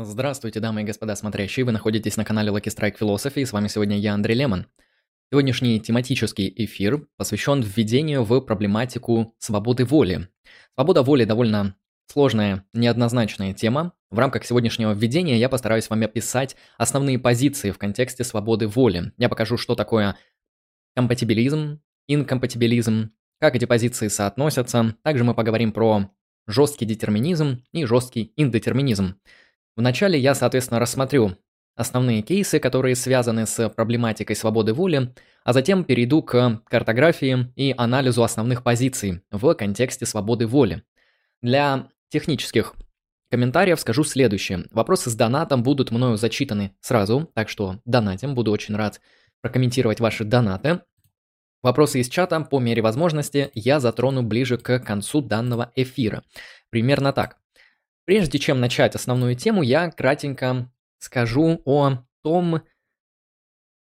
Здравствуйте, дамы и господа смотрящие, вы находитесь на канале Lucky Strike Philosophy, и с вами сегодня я, Андрей Лемон. Сегодняшний тематический эфир посвящен введению в проблематику свободы воли. Свобода воли довольно сложная, неоднозначная тема. В рамках сегодняшнего введения я постараюсь вам описать основные позиции в контексте свободы воли. Я покажу, что такое компатибилизм, инкомпатибилизм, как эти позиции соотносятся. Также мы поговорим про жесткий детерминизм и жесткий индетерминизм. Вначале я, соответственно, рассмотрю основные кейсы, которые связаны с проблематикой свободы воли, а затем перейду к картографии и анализу основных позиций в контексте свободы воли. Для технических комментариев скажу следующее. Вопросы с донатом будут мною зачитаны сразу, так что донатим, буду очень рад прокомментировать ваши донаты. Вопросы из чата по мере возможности я затрону ближе к концу данного эфира. Примерно так. Прежде чем начать основную тему, я кратенько скажу о том,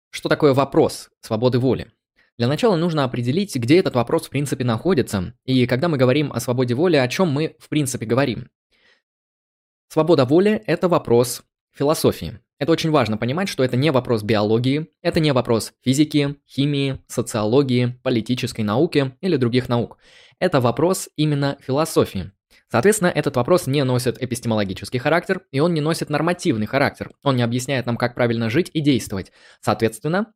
что такое вопрос свободы воли. Для начала нужно определить, где этот вопрос в принципе находится, и когда мы говорим о свободе воли, о чем мы в принципе говорим. Свобода воли – это вопрос философии. Это очень важно понимать, что это не вопрос биологии, это не вопрос физики, химии, социологии, политической науки или других наук. Это вопрос именно философии. Соответственно, этот вопрос не носит эпистемологический характер, и он не носит нормативный характер. Он не объясняет нам, как правильно жить и действовать. Соответственно,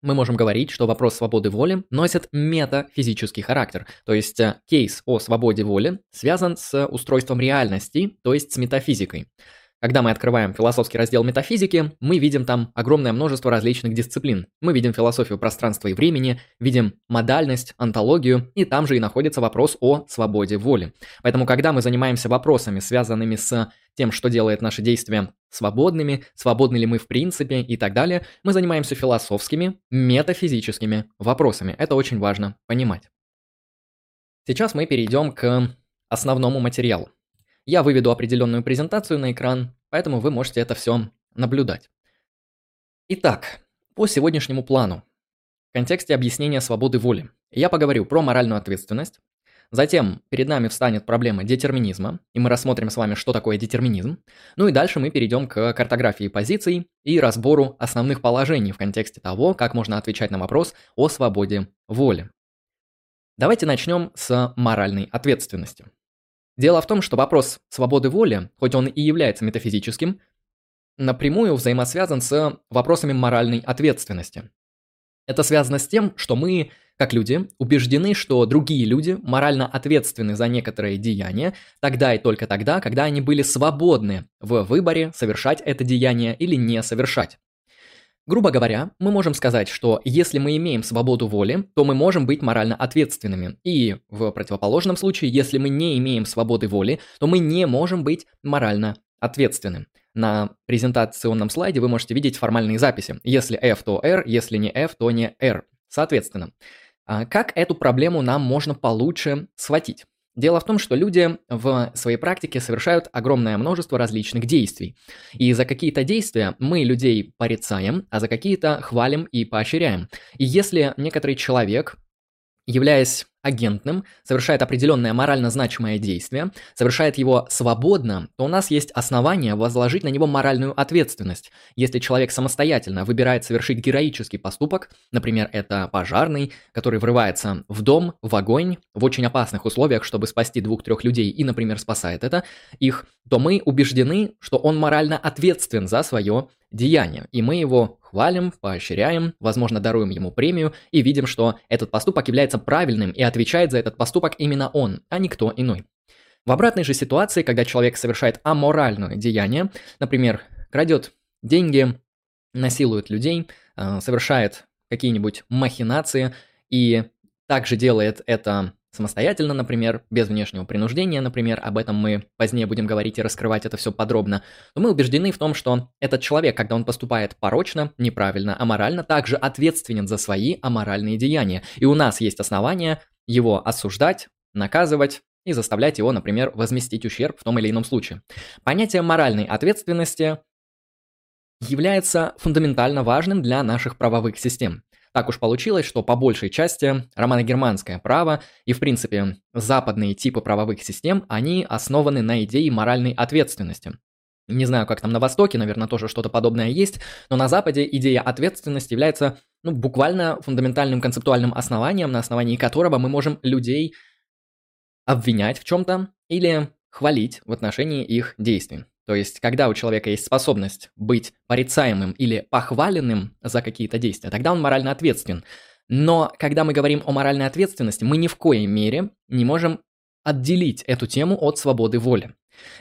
мы можем говорить, что вопрос свободы воли носит метафизический характер, то есть э, кейс о свободе воли связан с устройством реальности, то есть с метафизикой. Когда мы открываем философский раздел метафизики, мы видим там огромное множество различных дисциплин. Мы видим философию пространства и времени, видим модальность, антологию, и там же и находится вопрос о свободе воли. Поэтому, когда мы занимаемся вопросами, связанными с тем, что делает наши действия свободными, свободны ли мы в принципе и так далее, мы занимаемся философскими, метафизическими вопросами. Это очень важно понимать. Сейчас мы перейдем к основному материалу. Я выведу определенную презентацию на экран, поэтому вы можете это все наблюдать. Итак, по сегодняшнему плану. В контексте объяснения свободы воли я поговорю про моральную ответственность. Затем перед нами встанет проблема детерминизма, и мы рассмотрим с вами, что такое детерминизм. Ну и дальше мы перейдем к картографии позиций и разбору основных положений в контексте того, как можно отвечать на вопрос о свободе воли. Давайте начнем с моральной ответственности. Дело в том, что вопрос свободы воли, хоть он и является метафизическим, напрямую взаимосвязан с вопросами моральной ответственности. Это связано с тем, что мы, как люди, убеждены, что другие люди морально ответственны за некоторые деяния тогда и только тогда, когда они были свободны в выборе совершать это деяние или не совершать. Грубо говоря, мы можем сказать, что если мы имеем свободу воли, то мы можем быть морально ответственными. И в противоположном случае, если мы не имеем свободы воли, то мы не можем быть морально ответственным. На презентационном слайде вы можете видеть формальные записи. Если F, то R, если не F, то не R. Соответственно, а как эту проблему нам можно получше схватить? Дело в том, что люди в своей практике совершают огромное множество различных действий. И за какие-то действия мы людей порицаем, а за какие-то хвалим и поощряем. И если некоторый человек, являясь агентным, совершает определенное морально значимое действие, совершает его свободно, то у нас есть основания возложить на него моральную ответственность. Если человек самостоятельно выбирает совершить героический поступок, например, это пожарный, который врывается в дом, в огонь, в очень опасных условиях, чтобы спасти двух-трех людей и, например, спасает это, их, то мы убеждены, что он морально ответственен за свое деяние, и мы его хвалим, поощряем, возможно, даруем ему премию и видим, что этот поступок является правильным и отвечает за этот поступок именно он, а не кто иной. В обратной же ситуации, когда человек совершает аморальное деяние, например, крадет деньги, насилует людей, э, совершает какие-нибудь махинации и также делает это самостоятельно, например, без внешнего принуждения, например, об этом мы позднее будем говорить и раскрывать это все подробно, то мы убеждены в том, что этот человек, когда он поступает порочно, неправильно, аморально, также ответственен за свои аморальные деяния. И у нас есть основания его осуждать, наказывать и заставлять его, например, возместить ущерб в том или ином случае. Понятие моральной ответственности является фундаментально важным для наших правовых систем. Так уж получилось, что по большей части романо-германское право и, в принципе, западные типы правовых систем, они основаны на идее моральной ответственности. Не знаю, как там на Востоке, наверное, тоже что-то подобное есть, но на Западе идея ответственности является ну, буквально фундаментальным концептуальным основанием, на основании которого мы можем людей обвинять в чем-то или хвалить в отношении их действий. То есть, когда у человека есть способность быть порицаемым или похваленным за какие-то действия, тогда он морально ответственен. Но когда мы говорим о моральной ответственности, мы ни в коей мере не можем отделить эту тему от свободы воли.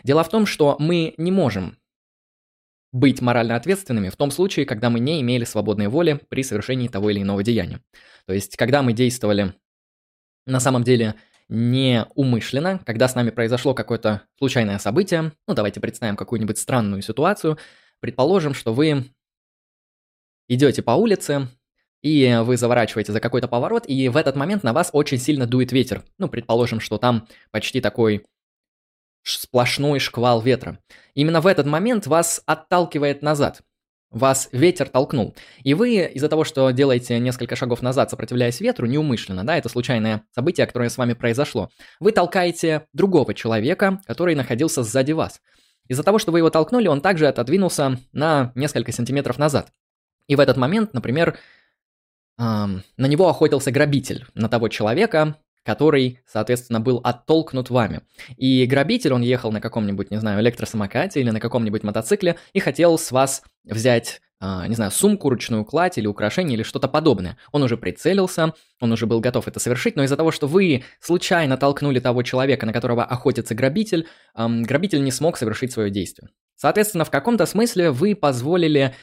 Дело в том, что мы не можем быть морально ответственными в том случае, когда мы не имели свободной воли при совершении того или иного деяния. То есть, когда мы действовали на самом деле неумышленно, когда с нами произошло какое-то случайное событие, ну давайте представим какую-нибудь странную ситуацию, предположим, что вы идете по улице, и вы заворачиваете за какой-то поворот, и в этот момент на вас очень сильно дует ветер. Ну, предположим, что там почти такой сплошной шквал ветра. Именно в этот момент вас отталкивает назад. Вас ветер толкнул. И вы из-за того, что делаете несколько шагов назад, сопротивляясь ветру, неумышленно, да, это случайное событие, которое с вами произошло, вы толкаете другого человека, который находился сзади вас. Из-за того, что вы его толкнули, он также отодвинулся на несколько сантиметров назад. И в этот момент, например, эм, на него охотился грабитель, на того человека, который, соответственно, был оттолкнут вами. И грабитель, он ехал на каком-нибудь, не знаю, электросамокате или на каком-нибудь мотоцикле и хотел с вас взять не знаю, сумку, ручную кладь или украшение или что-то подобное. Он уже прицелился, он уже был готов это совершить, но из-за того, что вы случайно толкнули того человека, на которого охотится грабитель, грабитель не смог совершить свое действие. Соответственно, в каком-то смысле вы позволили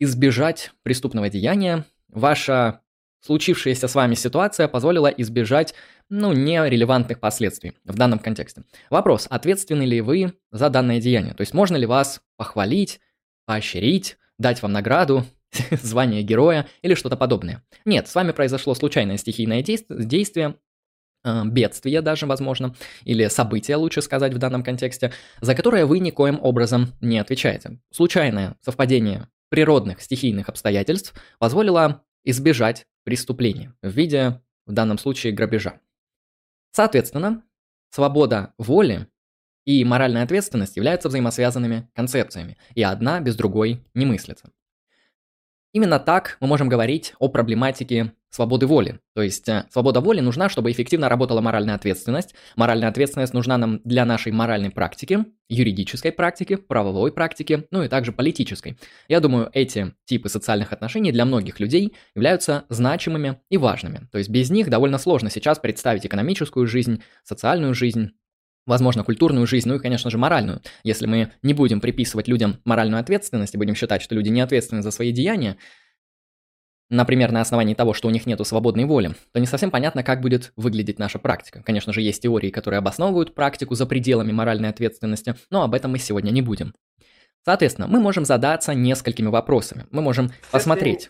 избежать преступного деяния, ваша случившаяся с вами ситуация позволила избежать ну, нерелевантных последствий в данном контексте. Вопрос, ответственны ли вы за данное деяние? То есть можно ли вас похвалить, поощрить, дать вам награду, звание героя или что-то подобное? Нет, с вами произошло случайное стихийное действие, э, бедствие даже, возможно, или событие, лучше сказать в данном контексте, за которое вы никоим образом не отвечаете. Случайное совпадение природных стихийных обстоятельств позволило избежать преступления в виде, в данном случае, грабежа. Соответственно, свобода воли и моральная ответственность являются взаимосвязанными концепциями, и одна без другой не мыслится. Именно так мы можем говорить о проблематике свободы воли. То есть э, свобода воли нужна, чтобы эффективно работала моральная ответственность. Моральная ответственность нужна нам для нашей моральной практики, юридической практики, правовой практики, ну и также политической. Я думаю, эти типы социальных отношений для многих людей являются значимыми и важными. То есть без них довольно сложно сейчас представить экономическую жизнь, социальную жизнь, возможно, культурную жизнь, ну и, конечно же, моральную. Если мы не будем приписывать людям моральную ответственность и будем считать, что люди не ответственны за свои деяния, например, на основании того, что у них нет свободной воли, то не совсем понятно, как будет выглядеть наша практика. Конечно же, есть теории, которые обосновывают практику за пределами моральной ответственности, но об этом мы сегодня не будем. Соответственно, мы можем задаться несколькими вопросами. Мы можем посмотреть,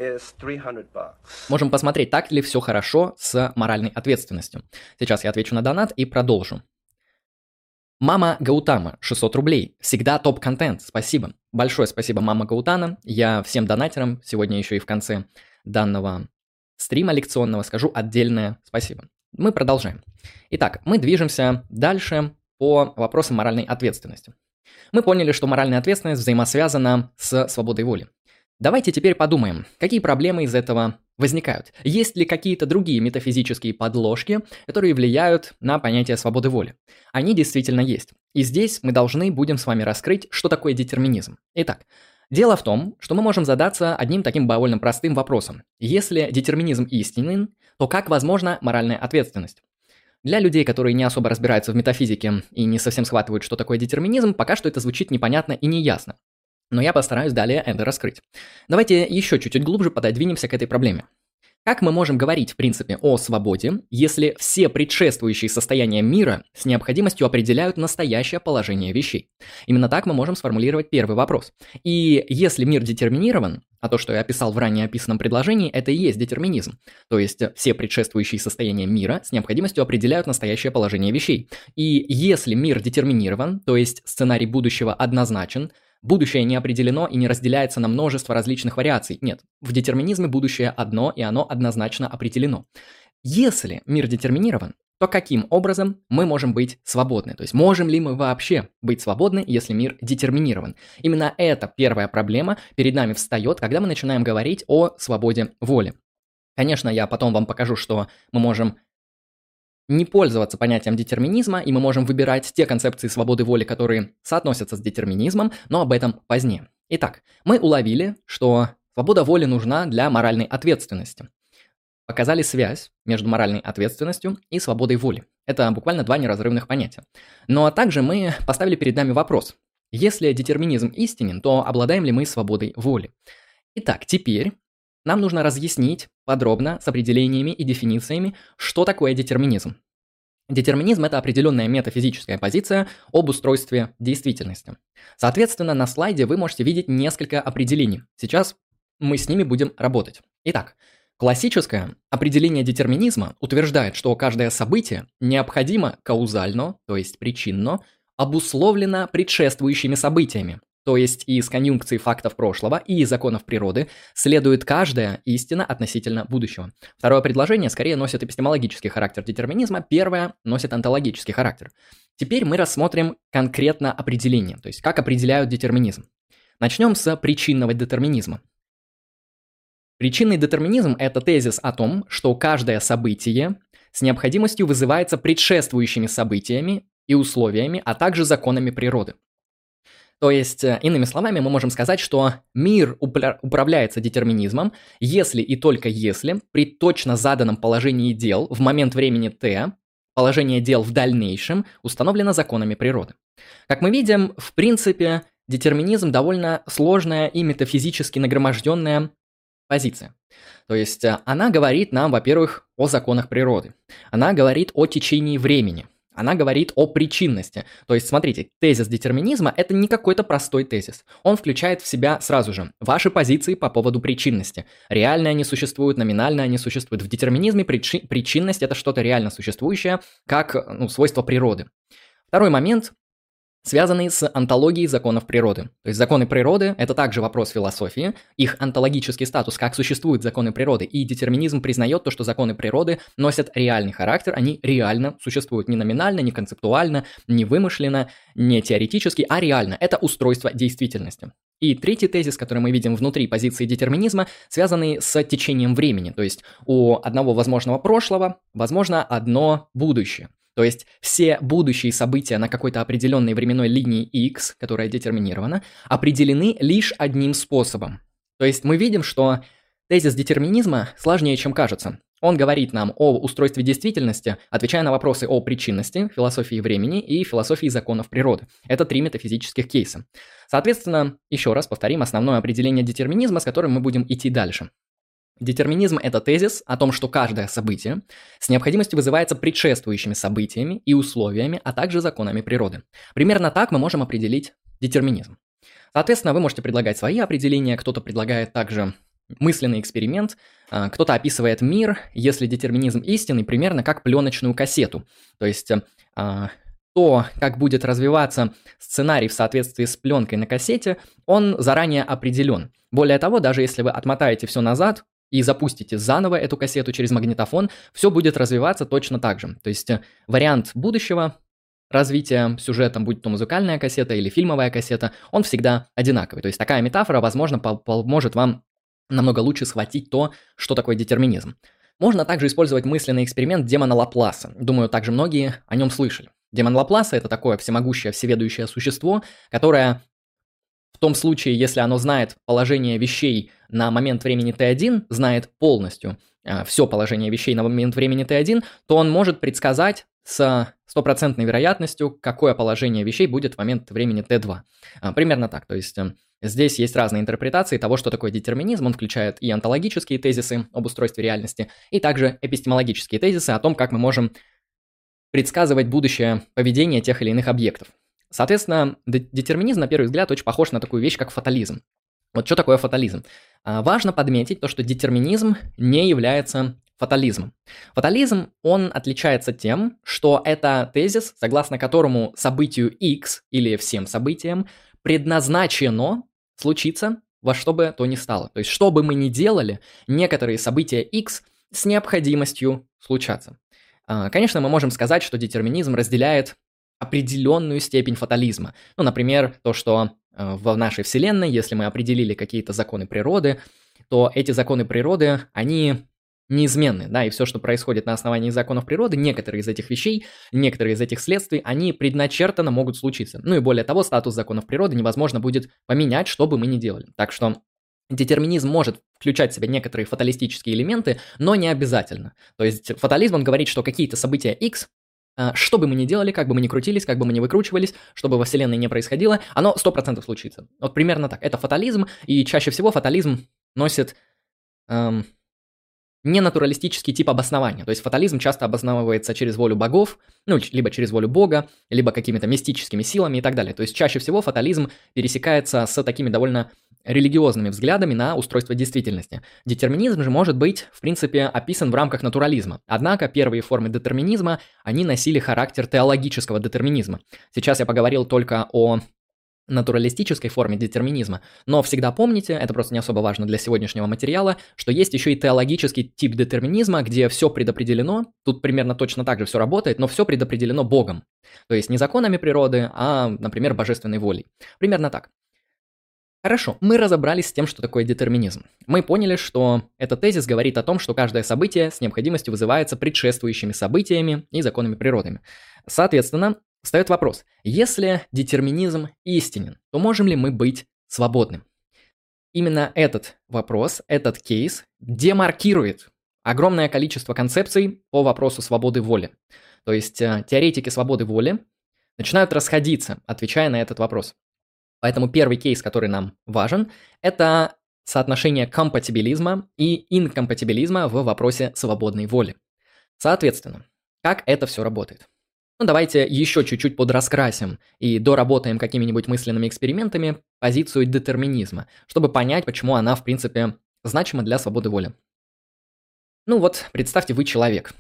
можем посмотреть, так ли все хорошо с моральной ответственностью. Сейчас я отвечу на донат и продолжу. Мама Гаутама, 600 рублей. Всегда топ-контент, спасибо. Большое спасибо, мама Гаутана. Я всем донатерам сегодня еще и в конце данного стрима лекционного скажу отдельное спасибо. Мы продолжаем. Итак, мы движемся дальше по вопросам моральной ответственности. Мы поняли, что моральная ответственность взаимосвязана с свободой воли. Давайте теперь подумаем, какие проблемы из этого возникают. Есть ли какие-то другие метафизические подложки, которые влияют на понятие свободы воли? Они действительно есть. И здесь мы должны будем с вами раскрыть, что такое детерминизм. Итак, дело в том, что мы можем задаться одним таким довольно простым вопросом. Если детерминизм истинен, то как возможна моральная ответственность? Для людей, которые не особо разбираются в метафизике и не совсем схватывают, что такое детерминизм, пока что это звучит непонятно и неясно но я постараюсь далее это раскрыть. Давайте еще чуть-чуть глубже пододвинемся к этой проблеме. Как мы можем говорить, в принципе, о свободе, если все предшествующие состояния мира с необходимостью определяют настоящее положение вещей? Именно так мы можем сформулировать первый вопрос. И если мир детерминирован, а то, что я описал в ранее описанном предложении, это и есть детерминизм. То есть все предшествующие состояния мира с необходимостью определяют настоящее положение вещей. И если мир детерминирован, то есть сценарий будущего однозначен, Будущее не определено и не разделяется на множество различных вариаций. Нет, в детерминизме будущее одно, и оно однозначно определено. Если мир детерминирован, то каким образом мы можем быть свободны? То есть можем ли мы вообще быть свободны, если мир детерминирован? Именно эта первая проблема перед нами встает, когда мы начинаем говорить о свободе воли. Конечно, я потом вам покажу, что мы можем не пользоваться понятием детерминизма, и мы можем выбирать те концепции свободы воли, которые соотносятся с детерминизмом, но об этом позднее. Итак, мы уловили, что свобода воли нужна для моральной ответственности. Показали связь между моральной ответственностью и свободой воли. Это буквально два неразрывных понятия. Но также мы поставили перед нами вопрос. Если детерминизм истинен, то обладаем ли мы свободой воли? Итак, теперь нам нужно разъяснить подробно с определениями и дефинициями, что такое детерминизм. Детерминизм – это определенная метафизическая позиция об устройстве действительности. Соответственно, на слайде вы можете видеть несколько определений. Сейчас мы с ними будем работать. Итак, классическое определение детерминизма утверждает, что каждое событие необходимо каузально, то есть причинно, обусловлено предшествующими событиями, то есть из конъюнкции фактов прошлого и законов природы следует каждая истина относительно будущего. Второе предложение скорее носит эпистемологический характер детерминизма, первое носит онтологический характер. Теперь мы рассмотрим конкретно определение, то есть как определяют детерминизм. Начнем с причинного детерминизма. Причинный детерминизм – это тезис о том, что каждое событие с необходимостью вызывается предшествующими событиями и условиями, а также законами природы. То есть, э, иными словами, мы можем сказать, что мир управляется детерминизмом, если и только если при точно заданном положении дел в момент времени t положение дел в дальнейшем установлено законами природы. Как мы видим, в принципе, детерминизм довольно сложная и метафизически нагроможденная позиция. То есть э, она говорит нам, во-первых, о законах природы. Она говорит о течении времени. Она говорит о причинности. То есть, смотрите, тезис детерминизма – это не какой-то простой тезис. Он включает в себя сразу же ваши позиции по поводу причинности. Реально они существуют, номинально они существуют. В детерминизме причи- причинность – это что-то реально существующее, как ну, свойство природы. Второй момент связанный с антологией законов природы. То есть законы природы – это также вопрос философии, их антологический статус, как существуют законы природы, и детерминизм признает то, что законы природы носят реальный характер, они реально существуют, не номинально, не концептуально, не вымышленно, не теоретически, а реально. Это устройство действительности. И третий тезис, который мы видим внутри позиции детерминизма, связанный с течением времени. То есть у одного возможного прошлого возможно одно будущее. То есть все будущие события на какой-то определенной временной линии x, которая детерминирована, определены лишь одним способом. То есть мы видим, что тезис детерминизма сложнее, чем кажется. Он говорит нам о устройстве действительности, отвечая на вопросы о причинности, философии времени и философии законов природы. Это три метафизических кейса. Соответственно, еще раз повторим основное определение детерминизма, с которым мы будем идти дальше. Детерминизм – это тезис о том, что каждое событие с необходимостью вызывается предшествующими событиями и условиями, а также законами природы. Примерно так мы можем определить детерминизм. Соответственно, вы можете предлагать свои определения, кто-то предлагает также мысленный эксперимент, а, кто-то описывает мир, если детерминизм истинный, примерно как пленочную кассету. То есть а, то, как будет развиваться сценарий в соответствии с пленкой на кассете, он заранее определен. Более того, даже если вы отмотаете все назад, и запустите заново эту кассету через магнитофон, все будет развиваться точно так же. То есть э, вариант будущего развития сюжета, будь то музыкальная кассета или фильмовая кассета, он всегда одинаковый. То есть такая метафора, возможно, поможет вам намного лучше схватить то, что такое детерминизм. Можно также использовать мысленный эксперимент демона Лапласа. Думаю, также многие о нем слышали. Демон Лапласа – это такое всемогущее, всеведущее существо, которое том случае, если оно знает положение вещей на момент времени t1, знает полностью э, все положение вещей на момент времени t1, то он может предсказать с стопроцентной вероятностью, какое положение вещей будет в момент времени t2. А, примерно так. То есть э, здесь есть разные интерпретации того, что такое детерминизм. Он включает и онтологические тезисы об устройстве реальности, и также эпистемологические тезисы о том, как мы можем предсказывать будущее поведение тех или иных объектов. Соответственно, детерминизм на первый взгляд очень похож на такую вещь, как фатализм. Вот что такое фатализм? А, важно подметить то, что детерминизм не является фатализмом. Фатализм, он отличается тем, что это тезис, согласно которому событию X или всем событиям предназначено случиться во что бы то ни стало. То есть, что бы мы ни делали, некоторые события X с необходимостью случаться. А, конечно, мы можем сказать, что детерминизм разделяет определенную степень фатализма. Ну, например, то, что э, в нашей Вселенной, если мы определили какие-то законы природы, то эти законы природы, они неизменны, да, и все, что происходит на основании законов природы, некоторые из этих вещей, некоторые из этих следствий, они предначертанно могут случиться. Ну и более того, статус законов природы невозможно будет поменять, что бы мы ни делали. Так что Детерминизм может включать в себя некоторые фаталистические элементы, но не обязательно. То есть фатализм, он говорит, что какие-то события X, что бы мы ни делали, как бы мы ни крутились, как бы мы ни выкручивались, что бы во Вселенной не происходило, оно 100% случится. Вот примерно так. Это фатализм, и чаще всего фатализм носит эм, ненатуралистический тип обоснования. То есть фатализм часто обосновывается через волю богов, ну, либо через волю бога, либо какими-то мистическими силами и так далее. То есть чаще всего фатализм пересекается с такими довольно религиозными взглядами на устройство действительности. Детерминизм же может быть, в принципе, описан в рамках натурализма. Однако первые формы детерминизма, они носили характер теологического детерминизма. Сейчас я поговорил только о натуралистической форме детерминизма. Но всегда помните, это просто не особо важно для сегодняшнего материала, что есть еще и теологический тип детерминизма, где все предопределено, тут примерно точно так же все работает, но все предопределено Богом. То есть не законами природы, а, например, божественной волей. Примерно так. Хорошо, мы разобрались с тем, что такое детерминизм. Мы поняли, что этот тезис говорит о том, что каждое событие с необходимостью вызывается предшествующими событиями и законами природы. Соответственно, Встает вопрос, если детерминизм истинен, то можем ли мы быть свободным? Именно этот вопрос, этот кейс демаркирует огромное количество концепций по вопросу свободы воли. То есть э, теоретики свободы воли начинают расходиться, отвечая на этот вопрос. Поэтому первый кейс, который нам важен, это соотношение компатибилизма и инкомпатибилизма в вопросе свободной воли. Соответственно, как это все работает? Ну, давайте еще чуть-чуть подраскрасим и доработаем какими-нибудь мысленными экспериментами позицию детерминизма, чтобы понять, почему она, в принципе, значима для свободы воли. Ну вот, представьте, вы человек.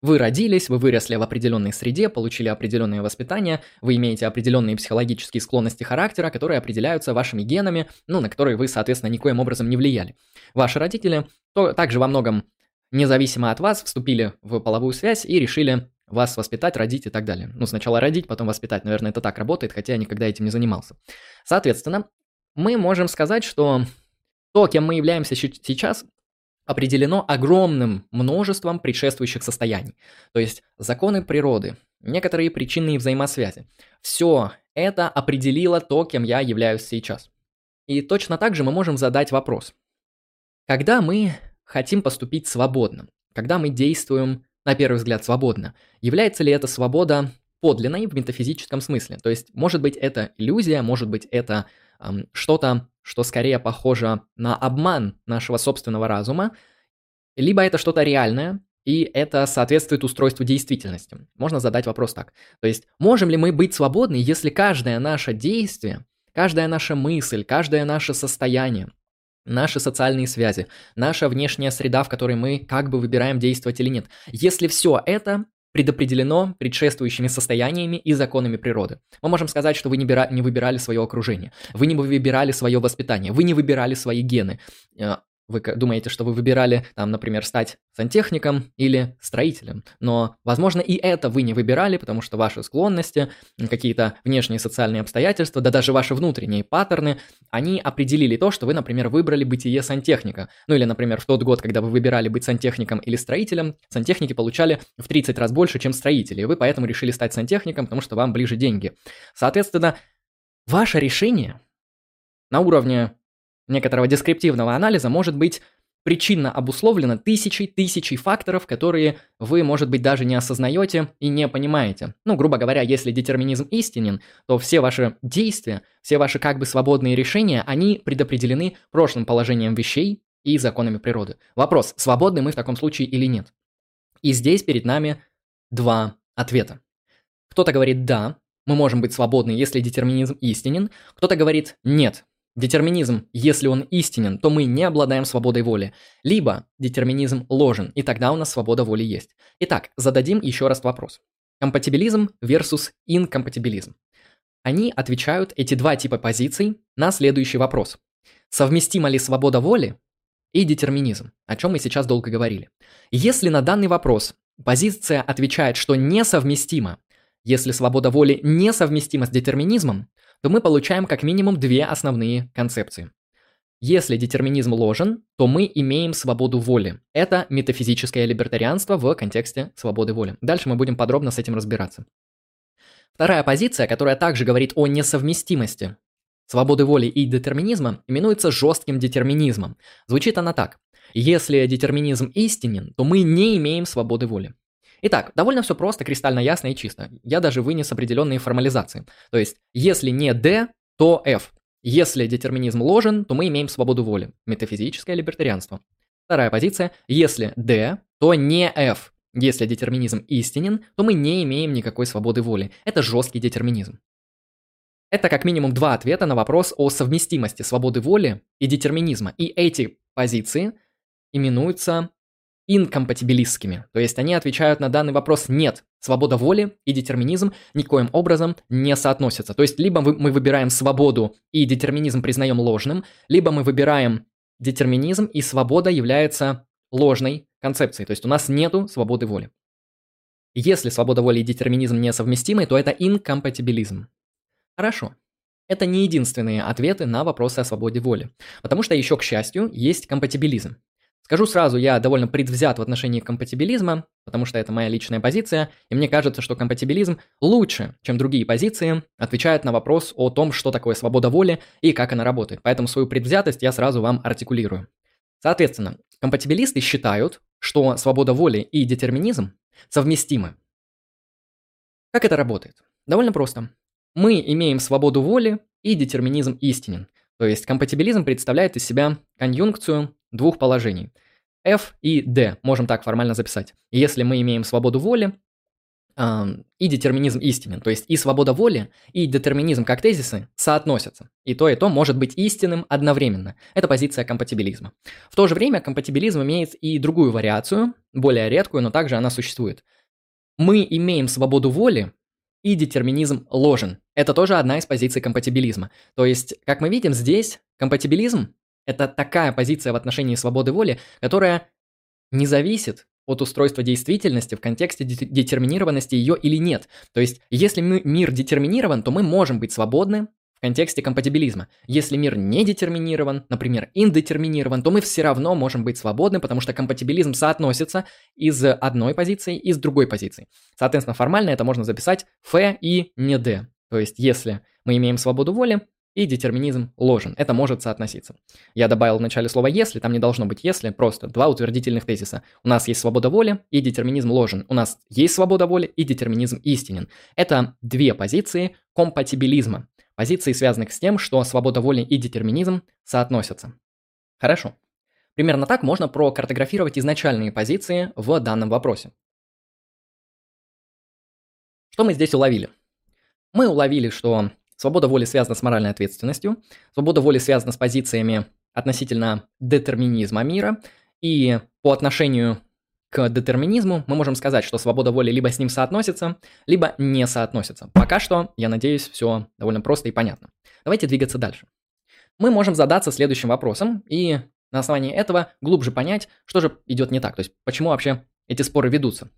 Вы родились, вы выросли в определенной среде, получили определенное воспитание, вы имеете определенные психологические склонности характера, которые определяются вашими генами, ну, на которые вы, соответственно, никоим образом не влияли. Ваши родители то, также во многом независимо от вас вступили в половую связь и решили вас воспитать, родить и так далее. Ну, сначала родить, потом воспитать. Наверное, это так работает, хотя я никогда этим не занимался. Соответственно, мы можем сказать, что то, кем мы являемся сейчас, определено огромным множеством предшествующих состояний. То есть законы природы, некоторые причинные взаимосвязи. Все это определило то, кем я являюсь сейчас. И точно так же мы можем задать вопрос. Когда мы хотим поступить свободно, когда мы действуем на первый взгляд, свободно. Является ли эта свобода подлинной в метафизическом смысле? То есть, может быть, это иллюзия, может быть, это эм, что-то, что скорее похоже на обман нашего собственного разума, либо это что-то реальное, и это соответствует устройству действительности. Можно задать вопрос так. То есть, можем ли мы быть свободны, если каждое наше действие, каждая наша мысль, каждое наше состояние наши социальные связи, наша внешняя среда, в которой мы как бы выбираем действовать или нет. Если все это предопределено предшествующими состояниями и законами природы. Мы можем сказать, что вы не, бира- не выбирали свое окружение, вы не выбирали свое воспитание, вы не выбирали свои гены. Вы думаете, что вы выбирали, там, например, стать сантехником или строителем. Но, возможно, и это вы не выбирали, потому что ваши склонности, какие-то внешние социальные обстоятельства, да даже ваши внутренние паттерны, они определили то, что вы, например, выбрали бытие сантехника. Ну или, например, в тот год, когда вы выбирали быть сантехником или строителем, сантехники получали в 30 раз больше, чем строители, и вы поэтому решили стать сантехником, потому что вам ближе деньги. Соответственно, ваше решение на уровне некоторого дескриптивного анализа может быть причинно обусловлено тысячей тысячей факторов, которые вы, может быть, даже не осознаете и не понимаете. Ну, грубо говоря, если детерминизм истинен, то все ваши действия, все ваши как бы свободные решения, они предопределены прошлым положением вещей и законами природы. Вопрос, свободны мы в таком случае или нет? И здесь перед нами два ответа. Кто-то говорит «да», мы можем быть свободны, если детерминизм истинен. Кто-то говорит «нет», Детерминизм, если он истинен, то мы не обладаем свободой воли. Либо детерминизм ложен, и тогда у нас свобода воли есть. Итак, зададим еще раз вопрос. Компатибилизм versus инкомпатибилизм. Они отвечают, эти два типа позиций, на следующий вопрос. Совместима ли свобода воли и детерминизм, о чем мы сейчас долго говорили. Если на данный вопрос позиция отвечает, что несовместимо. Если свобода воли несовместима с детерминизмом, то мы получаем как минимум две основные концепции. Если детерминизм ложен, то мы имеем свободу воли. Это метафизическое либертарианство в контексте свободы воли. Дальше мы будем подробно с этим разбираться. Вторая позиция, которая также говорит о несовместимости свободы воли и детерминизма, именуется жестким детерминизмом. Звучит она так. Если детерминизм истинен, то мы не имеем свободы воли. Итак, довольно все просто, кристально ясно и чисто. Я даже вынес определенные формализации. То есть, если не D, то F. Если детерминизм ложен, то мы имеем свободу воли. Метафизическое либертарианство. Вторая позиция. Если D, то не F. Если детерминизм истинен, то мы не имеем никакой свободы воли. Это жесткий детерминизм. Это как минимум два ответа на вопрос о совместимости свободы воли и детерминизма. И эти позиции именуются инкомпатибилистскими. То есть они отвечают на данный вопрос «нет». Свобода воли и детерминизм никоим образом не соотносятся. То есть либо мы выбираем свободу и детерминизм признаем ложным, либо мы выбираем детерминизм и свобода является ложной концепцией. То есть у нас нету свободы воли. Если свобода воли и детерминизм несовместимы, то это инкомпатибилизм. Хорошо. Это не единственные ответы на вопросы о свободе воли. Потому что еще, к счастью, есть компатибилизм. Скажу сразу, я довольно предвзят в отношении компатибилизма, потому что это моя личная позиция, и мне кажется, что компатибилизм лучше, чем другие позиции, отвечает на вопрос о том, что такое свобода воли и как она работает. Поэтому свою предвзятость я сразу вам артикулирую. Соответственно, компатибилисты считают, что свобода воли и детерминизм совместимы. Как это работает? Довольно просто. Мы имеем свободу воли и детерминизм истинен. То есть компатибилизм представляет из себя конъюнкцию двух положений. F и D можем так формально записать. Если мы имеем свободу воли и детерминизм истинен, то есть и свобода воли, и детерминизм как тезисы соотносятся. И то, и то может быть истинным одновременно. Это позиция компатибилизма. В то же время компатибилизм имеет и другую вариацию, более редкую, но также она существует. Мы имеем свободу воли, и детерминизм ложен. Это тоже одна из позиций компатибилизма. То есть, как мы видим, здесь компатибилизм это такая позиция в отношении свободы воли, которая не зависит от устройства действительности в контексте детерминированности ее или нет. То есть, если мир детерминирован, то мы можем быть свободны в контексте компатибилизма. Если мир не детерминирован, например, индетерминирован, то мы все равно можем быть свободны, потому что компатибилизм соотносится из одной позиции и с другой позиции. Соответственно, формально это можно записать F и не D. То есть, если мы имеем свободу воли, и детерминизм ложен. Это может соотноситься. Я добавил в начале слова «если», там не должно быть «если», просто два утвердительных тезиса. У нас есть свобода воли и детерминизм ложен. У нас есть свобода воли и детерминизм истинен. Это две позиции компатибилизма. Позиции, связанных с тем, что свобода воли и детерминизм соотносятся. Хорошо. Примерно так можно прокартографировать изначальные позиции в данном вопросе. Что мы здесь уловили? Мы уловили, что Свобода воли связана с моральной ответственностью. Свобода воли связана с позициями относительно детерминизма мира. И по отношению к детерминизму мы можем сказать, что свобода воли либо с ним соотносится, либо не соотносится. Пока что, я надеюсь, все довольно просто и понятно. Давайте двигаться дальше. Мы можем задаться следующим вопросом и на основании этого глубже понять, что же идет не так, то есть почему вообще эти споры ведутся.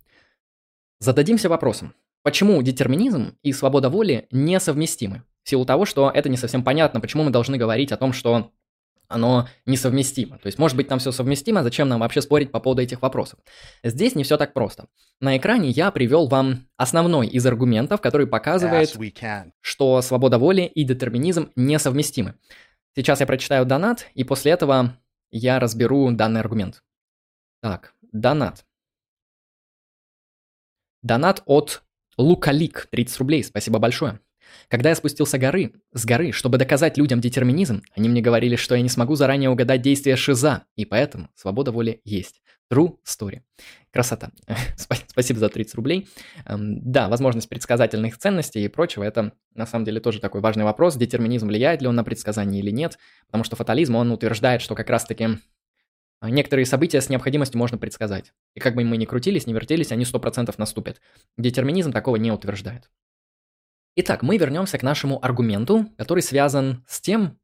Зададимся вопросом, почему детерминизм и свобода воли несовместимы? в силу того, что это не совсем понятно, почему мы должны говорить о том, что оно несовместимо. То есть, может быть, там все совместимо, зачем нам вообще спорить по поводу этих вопросов? Здесь не все так просто. На экране я привел вам основной из аргументов, который показывает, что свобода воли и детерминизм несовместимы. Сейчас я прочитаю донат, и после этого я разберу данный аргумент. Так, донат. Донат от Лукалик, 30 рублей, спасибо большое. Когда я спустился горы, с горы, чтобы доказать людям детерминизм, они мне говорили, что я не смогу заранее угадать действия шиза, и поэтому свобода воли есть. True story. Красота. Спасибо за 30 рублей. Эм, да, возможность предсказательных ценностей и прочего, это на самом деле тоже такой важный вопрос. Детерминизм влияет ли он на предсказание или нет? Потому что фатализм, он утверждает, что как раз-таки некоторые события с необходимостью можно предсказать. И как бы мы ни крутились, ни вертелись, они 100% наступят. Детерминизм такого не утверждает. Итак, мы вернемся к нашему аргументу, который связан с тем,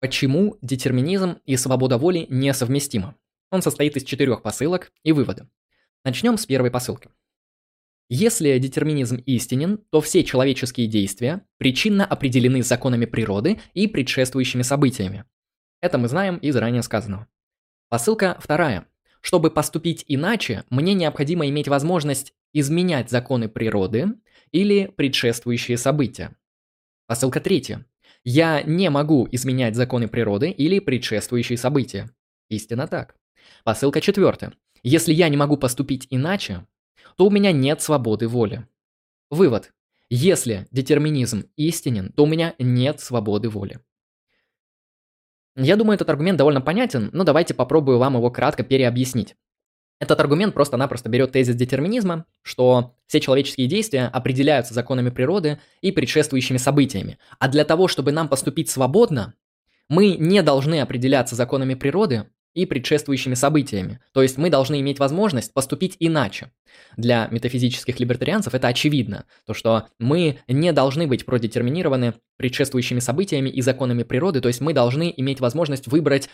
почему детерминизм и свобода воли несовместимы. Он состоит из четырех посылок и вывода. Начнем с первой посылки. Если детерминизм истинен, то все человеческие действия причинно определены законами природы и предшествующими событиями. Это мы знаем из ранее сказанного. Посылка вторая. Чтобы поступить иначе, мне необходимо иметь возможность изменять законы природы или предшествующие события. Посылка третья. Я не могу изменять законы природы или предшествующие события. Истинно так. Посылка четвертая. Если я не могу поступить иначе, то у меня нет свободы воли. Вывод. Если детерминизм истинен, то у меня нет свободы воли. Я думаю, этот аргумент довольно понятен, но давайте попробую вам его кратко переобъяснить. Этот аргумент просто-напросто берет тезис детерминизма, что все человеческие действия определяются законами природы и предшествующими событиями. А для того, чтобы нам поступить свободно, мы не должны определяться законами природы, и предшествующими событиями. То есть мы должны иметь возможность поступить иначе. Для метафизических либертарианцев это очевидно, то что мы не должны быть продетерминированы предшествующими событиями и законами природы, то есть мы должны иметь возможность выбрать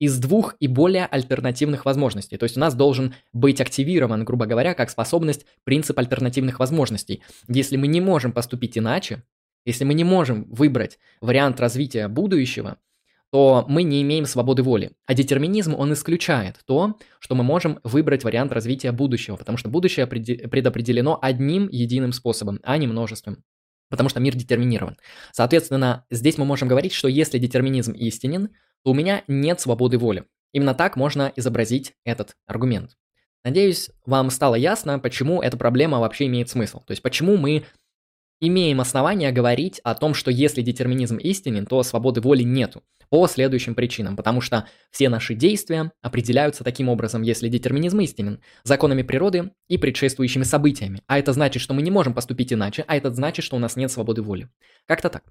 из двух и более альтернативных возможностей. То есть у нас должен быть активирован, грубо говоря, как способность принцип альтернативных возможностей. Если мы не можем поступить иначе, если мы не можем выбрать вариант развития будущего, то мы не имеем свободы воли. А детерминизм, он исключает то, что мы можем выбрать вариант развития будущего, потому что будущее предопределено одним единым способом, а не множеством. Потому что мир детерминирован. Соответственно, здесь мы можем говорить, что если детерминизм истинен, то у меня нет свободы воли. Именно так можно изобразить этот аргумент. Надеюсь, вам стало ясно, почему эта проблема вообще имеет смысл. То есть почему мы имеем основания говорить о том, что если детерминизм истинен, то свободы воли нету. По следующим причинам. Потому что все наши действия определяются таким образом, если детерминизм истинен, законами природы и предшествующими событиями. А это значит, что мы не можем поступить иначе, а это значит, что у нас нет свободы воли. Как-то так.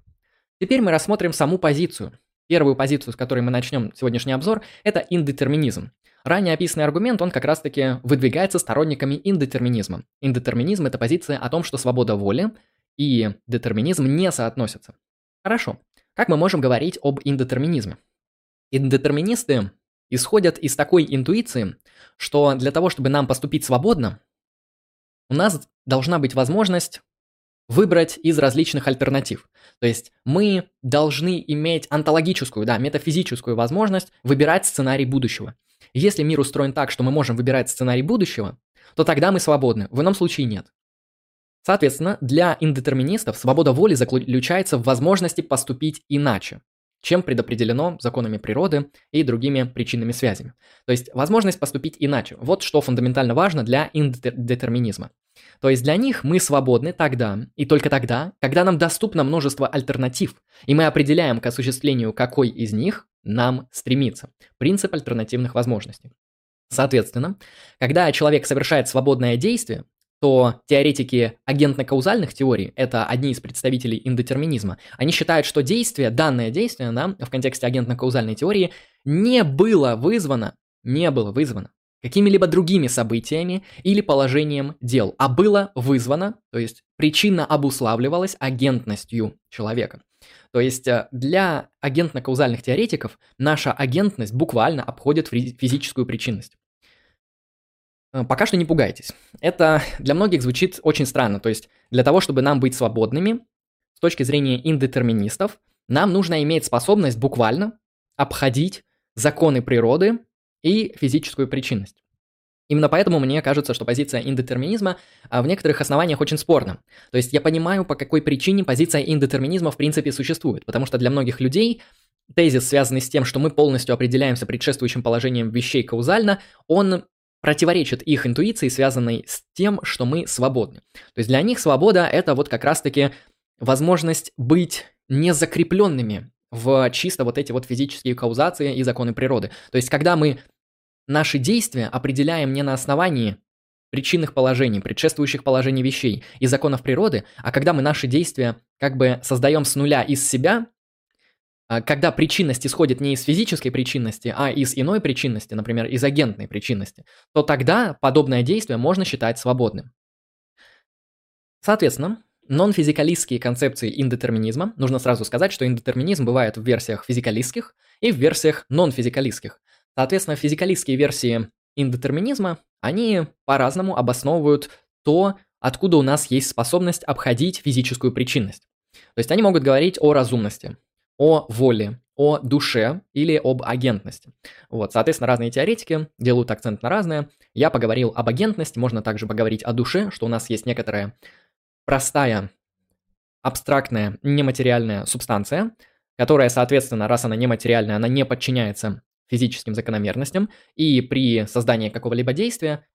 Теперь мы рассмотрим саму позицию. Первую позицию, с которой мы начнем сегодняшний обзор, это индетерминизм. Ранее описанный аргумент, он как раз-таки выдвигается сторонниками индетерминизма. Индетерминизм – это позиция о том, что свобода воли и детерминизм не соотносятся. Хорошо. Как мы можем говорить об индетерминизме? Индетерминисты исходят из такой интуиции, что для того, чтобы нам поступить свободно, у нас должна быть возможность выбрать из различных альтернатив. То есть мы должны иметь онтологическую, да, метафизическую возможность выбирать сценарий будущего. Если мир устроен так, что мы можем выбирать сценарий будущего, то тогда мы свободны, в ином случае нет. Соответственно, для индетерминистов свобода воли заключается в возможности поступить иначе, чем предопределено законами природы и другими причинными связями. То есть возможность поступить иначе. Вот что фундаментально важно для индетерминизма. То есть для них мы свободны тогда и только тогда, когда нам доступно множество альтернатив, и мы определяем к осуществлению какой из них нам стремиться. Принцип альтернативных возможностей. Соответственно, когда человек совершает свободное действие, то теоретики агентно-каузальных теорий, это одни из представителей индетерминизма, они считают, что действие, данное действие, да, в контексте агентно-каузальной теории, не было вызвано, не было вызвано какими-либо другими событиями или положением дел, а было вызвано, то есть причина обуславливалась агентностью человека. То есть э, для агентно-каузальных теоретиков наша агентность буквально обходит физическую причинность. Э, пока что не пугайтесь. Это для многих звучит очень странно. То есть для того, чтобы нам быть свободными, с точки зрения индетерминистов, нам нужно иметь способность буквально обходить законы природы и физическую причинность. Именно поэтому мне кажется, что позиция индетерминизма а, в некоторых основаниях очень спорна. То есть я понимаю, по какой причине позиция индетерминизма в принципе существует. Потому что для многих людей тезис, связанный с тем, что мы полностью определяемся предшествующим положением вещей каузально, он противоречит их интуиции, связанной с тем, что мы свободны. То есть для них свобода – это вот как раз-таки возможность быть не закрепленными в чисто вот эти вот физические каузации и законы природы. То есть когда мы наши действия определяем не на основании причинных положений, предшествующих положений вещей и законов природы, а когда мы наши действия как бы создаем с нуля из себя, когда причинность исходит не из физической причинности, а из иной причинности, например, из агентной причинности, то тогда подобное действие можно считать свободным. Соответственно, нон-физикалистские концепции индетерминизма, нужно сразу сказать, что индетерминизм бывает в версиях физикалистских и в версиях нон-физикалистских. Соответственно, физикалистские версии индетерминизма, они по-разному обосновывают то, откуда у нас есть способность обходить физическую причинность. То есть они могут говорить о разумности, о воле, о душе или об агентности. Вот, соответственно, разные теоретики делают акцент на разное. Я поговорил об агентности, можно также поговорить о душе, что у нас есть некоторая простая, абстрактная, нематериальная субстанция, которая, соответственно, раз она нематериальная, она не подчиняется физическим закономерностям, и при создании какого-либо действия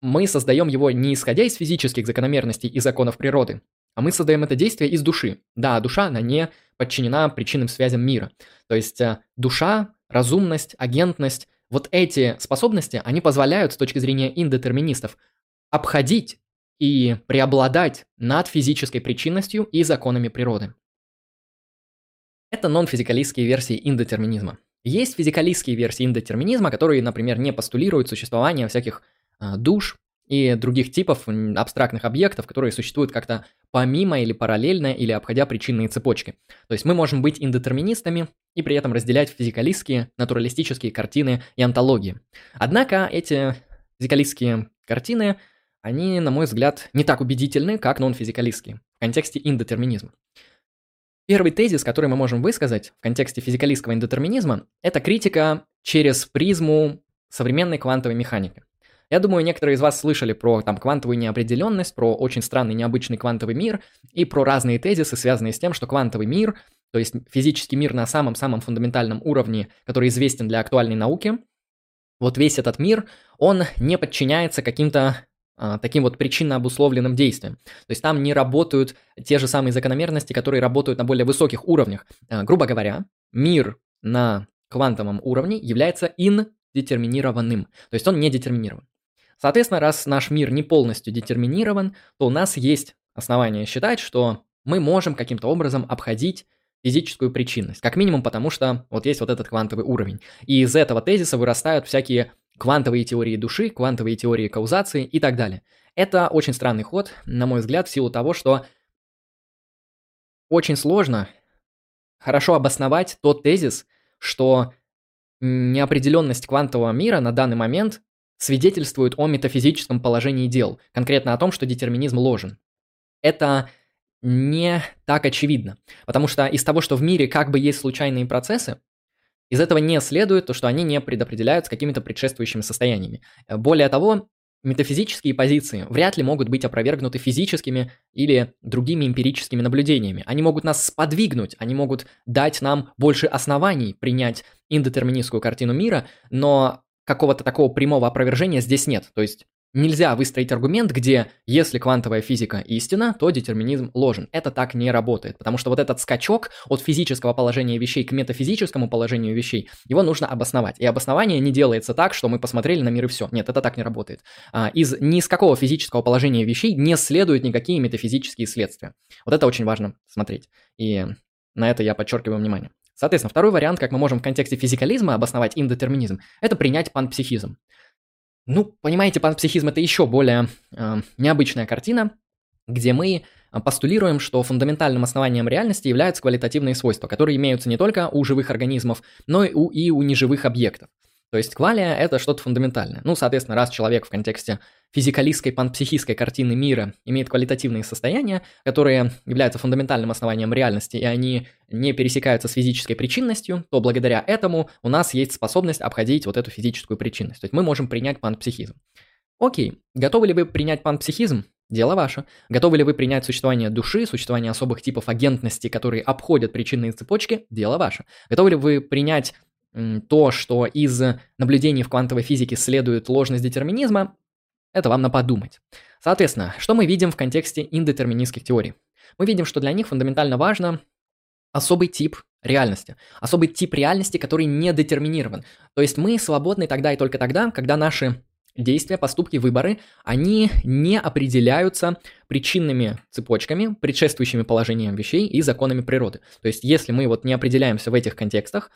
мы создаем его не исходя из физических закономерностей и законов природы, а мы создаем это действие из души. Да, душа, она не подчинена причинным связям мира. То есть э, душа, разумность, агентность, вот эти способности, они позволяют с точки зрения индетерминистов обходить и преобладать над физической причинностью и законами природы. Это нон-физикалистские версии индетерминизма. Есть физикалистские версии индетерминизма, которые, например, не постулируют существование всяких а, душ и других типов абстрактных объектов, которые существуют как-то помимо или параллельно или обходя причинные цепочки. То есть мы можем быть индетерминистами и при этом разделять физикалистские, натуралистические картины и антологии. Однако эти физикалистские картины, они, на мой взгляд, не так убедительны, как нон-физикалистские в контексте индетерминизма. Первый тезис, который мы можем высказать в контексте физикалистского индетерминизма, это критика через призму современной квантовой механики. Я думаю, некоторые из вас слышали про там квантовую неопределенность, про очень странный необычный квантовый мир и про разные тезисы, связанные с тем, что квантовый мир, то есть физический мир на самом-самом фундаментальном уровне, который известен для актуальной науки, вот весь этот мир, он не подчиняется каким-то а, таким вот причинно обусловленным действиям. То есть там не работают те же самые закономерности, которые работают на более высоких уровнях. А, грубо говоря, мир на квантовом уровне является индетерминированным. То есть он не детерминирован. Соответственно, раз наш мир не полностью детерминирован, то у нас есть основания считать, что мы можем каким-то образом обходить физическую причинность. Как минимум потому, что вот есть вот этот квантовый уровень. И из этого тезиса вырастают всякие квантовые теории души, квантовые теории каузации и так далее. Это очень странный ход, на мой взгляд, в силу того, что очень сложно хорошо обосновать тот тезис, что неопределенность квантового мира на данный момент свидетельствует о метафизическом положении дел, конкретно о том, что детерминизм ложен. Это не так очевидно, потому что из того, что в мире как бы есть случайные процессы, из этого не следует то, что они не предопределяются какими-то предшествующими состояниями. Более того, метафизические позиции вряд ли могут быть опровергнуты физическими или другими эмпирическими наблюдениями. Они могут нас сподвигнуть, они могут дать нам больше оснований принять индетерминистскую картину мира, но какого-то такого прямого опровержения здесь нет. То есть нельзя выстроить аргумент, где если квантовая физика истина, то детерминизм ложен. Это так не работает, потому что вот этот скачок от физического положения вещей к метафизическому положению вещей, его нужно обосновать. И обоснование не делается так, что мы посмотрели на мир и все. Нет, это так не работает. А, из ни с какого физического положения вещей не следуют никакие метафизические следствия. Вот это очень важно смотреть. И на это я подчеркиваю внимание. Соответственно, второй вариант, как мы можем в контексте физикализма обосновать индетерминизм, это принять панпсихизм. Ну, понимаете, панпсихизм это еще более э, необычная картина, где мы постулируем, что фундаментальным основанием реальности являются квалитативные свойства, которые имеются не только у живых организмов, но и у, и у неживых объектов. То есть квалия – это что-то фундаментальное. Ну, соответственно, раз человек в контексте физикалистской, панпсихистской картины мира имеет квалитативные состояния, которые являются фундаментальным основанием реальности, и они не пересекаются с физической причинностью, то благодаря этому у нас есть способность обходить вот эту физическую причинность. То есть мы можем принять панпсихизм. Окей, готовы ли вы принять панпсихизм? Дело ваше. Готовы ли вы принять существование души, существование особых типов агентности, которые обходят причинные цепочки? Дело ваше. Готовы ли вы принять то, что из наблюдений в квантовой физике следует ложность детерминизма, это вам на подумать. Соответственно, что мы видим в контексте индетерминистских теорий? Мы видим, что для них фундаментально важно особый тип реальности. Особый тип реальности, который не детерминирован. То есть мы свободны тогда и только тогда, когда наши действия, поступки, выборы, они не определяются причинными цепочками, предшествующими положением вещей и законами природы. То есть если мы вот не определяемся в этих контекстах,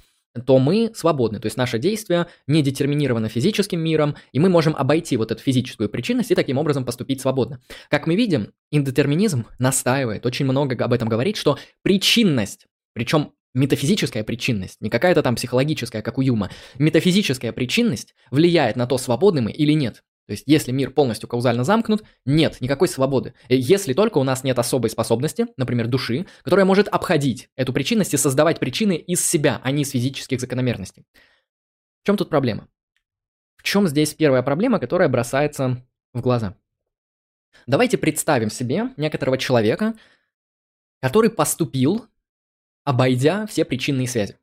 то мы свободны. То есть наше действие не детерминировано физическим миром, и мы можем обойти вот эту физическую причинность и таким образом поступить свободно. Как мы видим, индетерминизм настаивает, очень много об этом говорит, что причинность, причем метафизическая причинность, не какая-то там психологическая, как у Юма, метафизическая причинность влияет на то, свободны мы или нет. То есть, если мир полностью каузально замкнут, нет никакой свободы. Если только у нас нет особой способности, например, души, которая может обходить эту причинность и создавать причины из себя, а не из физических закономерностей. В чем тут проблема? В чем здесь первая проблема, которая бросается в глаза? Давайте представим себе некоторого человека, который поступил, обойдя все причинные связи.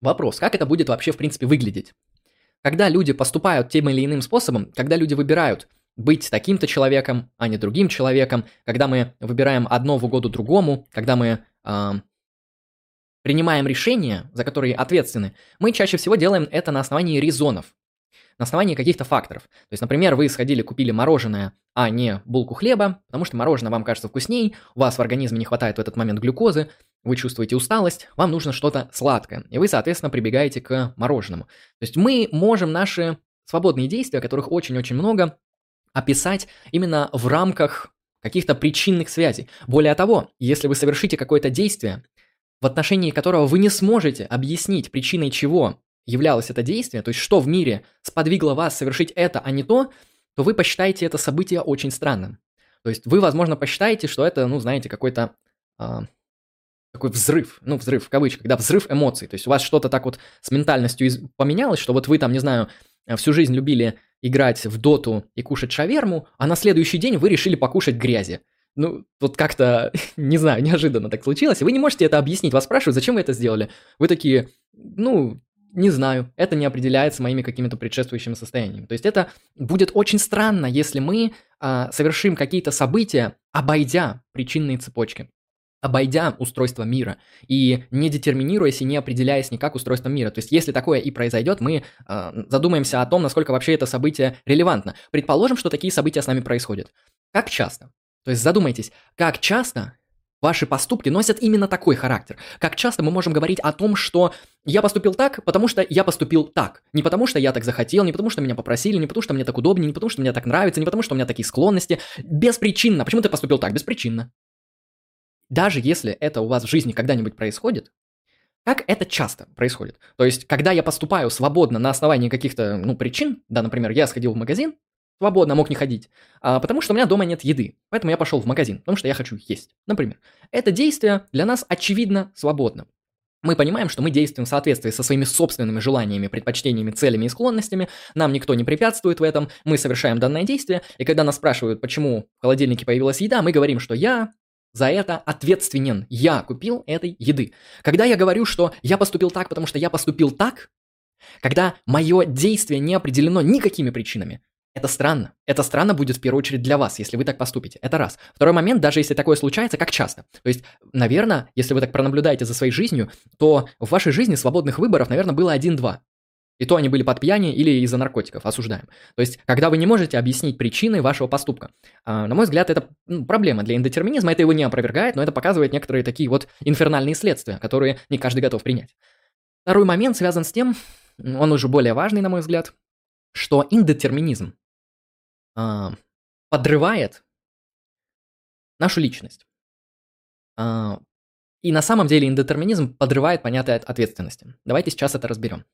Вопрос, как это будет вообще в принципе выглядеть? Когда люди поступают тем или иным способом, когда люди выбирают быть таким-то человеком, а не другим человеком, когда мы выбираем одно в угоду другому, когда мы э, принимаем решения, за которые ответственны, мы чаще всего делаем это на основании резонов, на основании каких-то факторов. То есть, например, вы сходили, купили мороженое, а не булку хлеба, потому что мороженое вам кажется вкусней, у вас в организме не хватает в этот момент глюкозы, вы чувствуете усталость, вам нужно что-то сладкое, и вы, соответственно, прибегаете к мороженому. То есть мы можем наши свободные действия, которых очень-очень много, описать именно в рамках каких-то причинных связей. Более того, если вы совершите какое-то действие, в отношении которого вы не сможете объяснить причиной чего являлось это действие, то есть что в мире сподвигло вас совершить это, а не то, то вы посчитаете это событие очень странным. То есть вы, возможно, посчитаете, что это, ну, знаете, какой-то а, такой взрыв, ну, взрыв в кавычках, да, взрыв эмоций. То есть у вас что-то так вот с ментальностью из- поменялось, что вот вы там, не знаю, всю жизнь любили играть в доту и кушать шаверму, а на следующий день вы решили покушать грязи. Ну, вот как-то, не знаю, неожиданно так случилось. Вы не можете это объяснить. Вас спрашивают, зачем вы это сделали. Вы такие, ну, не знаю, это не определяется моими какими-то предшествующими состояниями. То есть это будет очень странно, если мы а, совершим какие-то события, обойдя причинные цепочки обойдя устройство мира и не детерминируясь и не определяясь никак устройством мира. То есть, если такое и произойдет, мы э, задумаемся о том, насколько вообще это событие релевантно. Предположим, что такие события с нами происходят. Как часто? То есть задумайтесь, как часто ваши поступки носят именно такой характер. Как часто мы можем говорить о том, что я поступил так, потому что я поступил так. Не потому что я так захотел, не потому что меня попросили, не потому что мне так удобнее, не потому что мне так нравится, не потому что у меня такие склонности. Беспричинно. Почему ты поступил так? Беспричинно. Даже если это у вас в жизни когда-нибудь происходит, как это часто происходит? То есть, когда я поступаю свободно на основании каких-то, ну, причин, да, например, я сходил в магазин, свободно мог не ходить, а, потому что у меня дома нет еды, поэтому я пошел в магазин, потому что я хочу есть, например. Это действие для нас очевидно свободно. Мы понимаем, что мы действуем в соответствии со своими собственными желаниями, предпочтениями, целями и склонностями, нам никто не препятствует в этом, мы совершаем данное действие, и когда нас спрашивают, почему в холодильнике появилась еда, мы говорим, что я за это ответственен. Я купил этой еды. Когда я говорю, что я поступил так, потому что я поступил так, когда мое действие не определено никакими причинами, это странно. Это странно будет в первую очередь для вас, если вы так поступите. Это раз. Второй момент, даже если такое случается, как часто. То есть, наверное, если вы так пронаблюдаете за своей жизнью, то в вашей жизни свободных выборов, наверное, было один-два. И то они были под пьяни или из-за наркотиков, осуждаем. То есть, когда вы не можете объяснить причины вашего поступка. А, на мой взгляд, это проблема для индетерминизма, это его не опровергает, но это показывает некоторые такие вот инфернальные следствия, которые не каждый готов принять. Второй момент связан с тем, он уже более важный, на мой взгляд, что индетерминизм а, подрывает нашу личность. А, и на самом деле индетерминизм подрывает понятие ответственности. Давайте сейчас это разберем.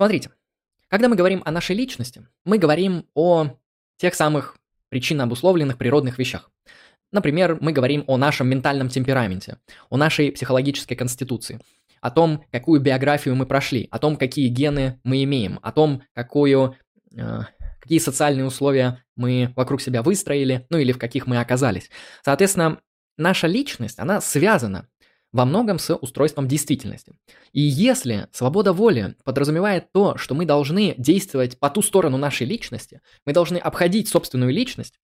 Смотрите, когда мы говорим о нашей личности, мы говорим о тех самых причинно обусловленных природных вещах. Например, мы говорим о нашем ментальном темпераменте, о нашей психологической конституции, о том, какую биографию мы прошли, о том, какие гены мы имеем, о том, какую, э, какие социальные условия мы вокруг себя выстроили, ну или в каких мы оказались. Соответственно, наша личность, она связана во многом с устройством действительности. И если свобода воли подразумевает то, что мы должны действовать по ту сторону нашей личности, мы должны обходить собственную личность,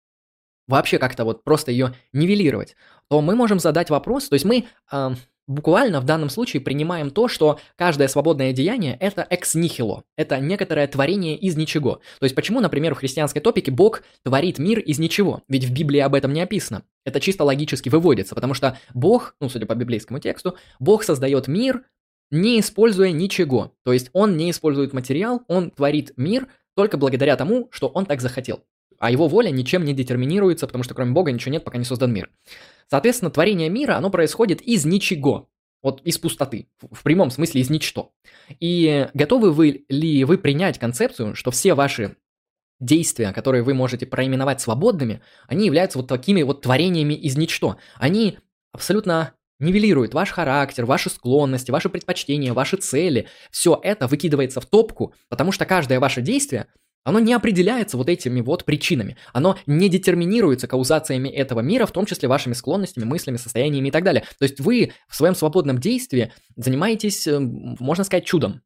вообще как-то вот просто ее нивелировать, то мы можем задать вопрос, то есть мы э, буквально в данном случае принимаем то, что каждое свободное деяние – это экс нихило, это некоторое творение из ничего. То есть почему, например, в христианской топике Бог творит мир из ничего? Ведь в Библии об этом не описано. Это чисто логически выводится, потому что Бог, ну, судя по библейскому тексту, Бог создает мир, не используя ничего. То есть он не использует материал, он творит мир только благодаря тому, что он так захотел. А его воля ничем не детерминируется, потому что кроме Бога ничего нет, пока не создан мир. Соответственно, творение мира, оно происходит из ничего, вот из пустоты, в прямом смысле из ничто. И готовы вы ли вы принять концепцию, что все ваши действия, которые вы можете проименовать свободными, они являются вот такими вот творениями из ничто. Они абсолютно нивелируют ваш характер, ваши склонности, ваши предпочтения, ваши цели. Все это выкидывается в топку, потому что каждое ваше действие – оно не определяется вот этими вот причинами. Оно не детерминируется каузациями этого мира, в том числе вашими склонностями, мыслями, состояниями и так далее. То есть вы в своем свободном действии занимаетесь, э, можно сказать, чудом.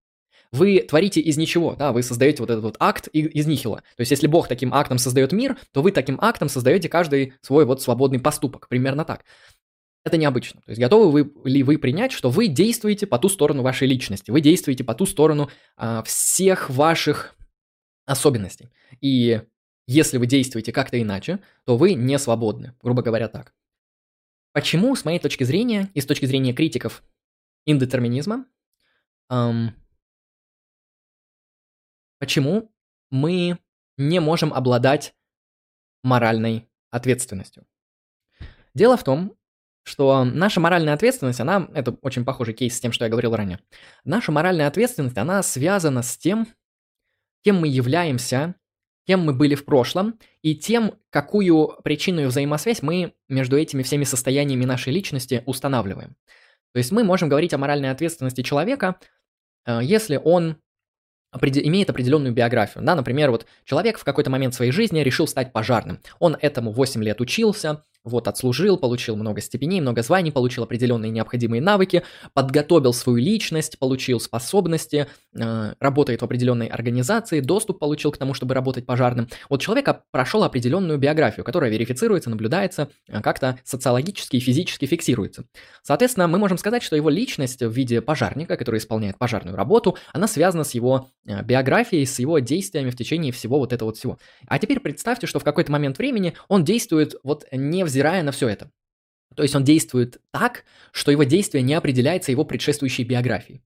Вы творите из ничего, да, вы создаете вот этот вот акт из нихила. То есть если Бог таким актом создает мир, то вы таким актом создаете каждый свой вот свободный поступок. Примерно так. Это необычно. То есть готовы вы ли вы принять, что вы действуете по ту сторону вашей личности, вы действуете по ту сторону а, всех ваших особенностей. И если вы действуете как-то иначе, то вы не свободны, грубо говоря так. Почему, с моей точки зрения, и с точки зрения критиков индетерминизма, эм, почему мы не можем обладать моральной ответственностью? Дело в том, что наша моральная ответственность, она, это очень похожий кейс с тем, что я говорил ранее, наша моральная ответственность, она связана с тем, кем мы являемся, кем мы были в прошлом, и тем, какую причинную взаимосвязь мы между этими всеми состояниями нашей личности устанавливаем. То есть мы можем говорить о моральной ответственности человека, э, если он имеет определенную биографию. Да, например, вот человек в какой-то момент своей жизни решил стать пожарным. Он этому 8 лет учился, вот, отслужил, получил много степеней, много званий, получил определенные необходимые навыки, подготовил свою личность, получил способности, э, работает в определенной организации, доступ получил к тому, чтобы работать пожарным. Вот человек прошел определенную биографию, которая верифицируется, наблюдается, э, как-то социологически и физически фиксируется. Соответственно, мы можем сказать, что его личность в виде пожарника, который исполняет пожарную работу, она связана с его э, биографией, с его действиями в течение всего вот этого вот всего. А теперь представьте, что в какой-то момент времени он действует вот не невзирая на все это. То есть он действует так, что его действие не определяется его предшествующей биографией.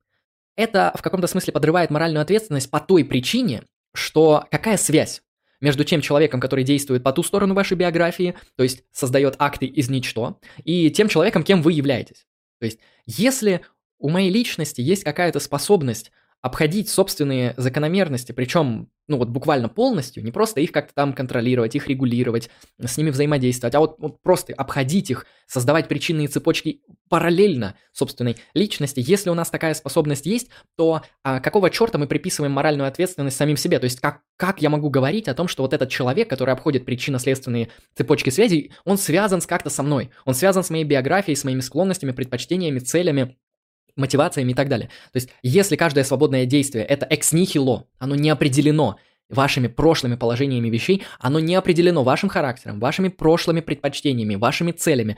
Это в каком-то смысле подрывает моральную ответственность по той причине, что какая связь между тем человеком, который действует по ту сторону вашей биографии, то есть создает акты из ничто, и тем человеком, кем вы являетесь. То есть если у моей личности есть какая-то способность обходить собственные закономерности, причем, ну вот буквально полностью, не просто их как-то там контролировать, их регулировать, с ними взаимодействовать, а вот, вот просто обходить их, создавать причинные цепочки параллельно собственной личности. Если у нас такая способность есть, то а, какого черта мы приписываем моральную ответственность самим себе? То есть как, как я могу говорить о том, что вот этот человек, который обходит причинно-следственные цепочки связей, он связан с как-то со мной, он связан с моей биографией, с моими склонностями, предпочтениями, целями, мотивациями и так далее. То есть, если каждое свободное действие это экс нихило, оно не определено вашими прошлыми положениями вещей, оно не определено вашим характером, вашими прошлыми предпочтениями, вашими целями,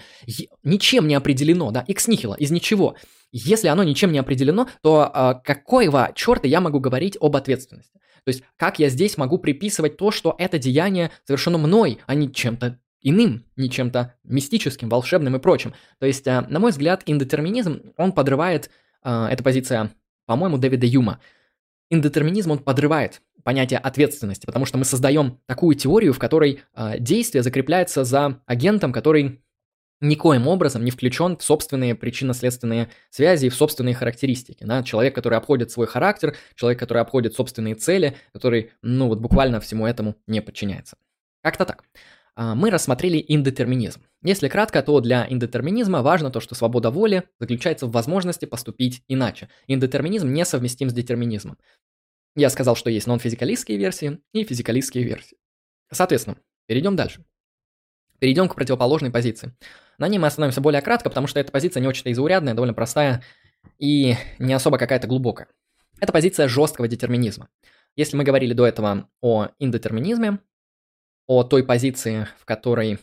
ничем не определено, да, экс нихило, из ничего. Если оно ничем не определено, то э, какого черта я могу говорить об ответственности? То есть, как я здесь могу приписывать то, что это деяние совершено мной, а не чем-то иным, не чем-то мистическим, волшебным и прочим. То есть, э, на мой взгляд, индетерминизм, он подрывает, э, эта позиция, по-моему, Дэвида Юма, индетерминизм, он подрывает понятие ответственности, потому что мы создаем такую теорию, в которой э, действие закрепляется за агентом, который никоим образом не включен в собственные причинно-следственные связи и в собственные характеристики. Да? Человек, который обходит свой характер, человек, который обходит собственные цели, который, ну вот буквально всему этому не подчиняется. Как-то так. А, мы рассмотрели индетерминизм. Если кратко, то для индетерминизма важно то, что свобода воли заключается в возможности поступить иначе. Индетерминизм не совместим с детерминизмом. Я сказал, что есть нон-физикалистские версии и физикалистские версии. Соответственно, перейдем дальше. Перейдем к противоположной позиции. На ней мы остановимся более кратко, потому что эта позиция не очень-то изурядная, довольно простая и не особо какая-то глубокая. Это позиция жесткого детерминизма. Если мы говорили до этого о индетерминизме, о той позиции, в которой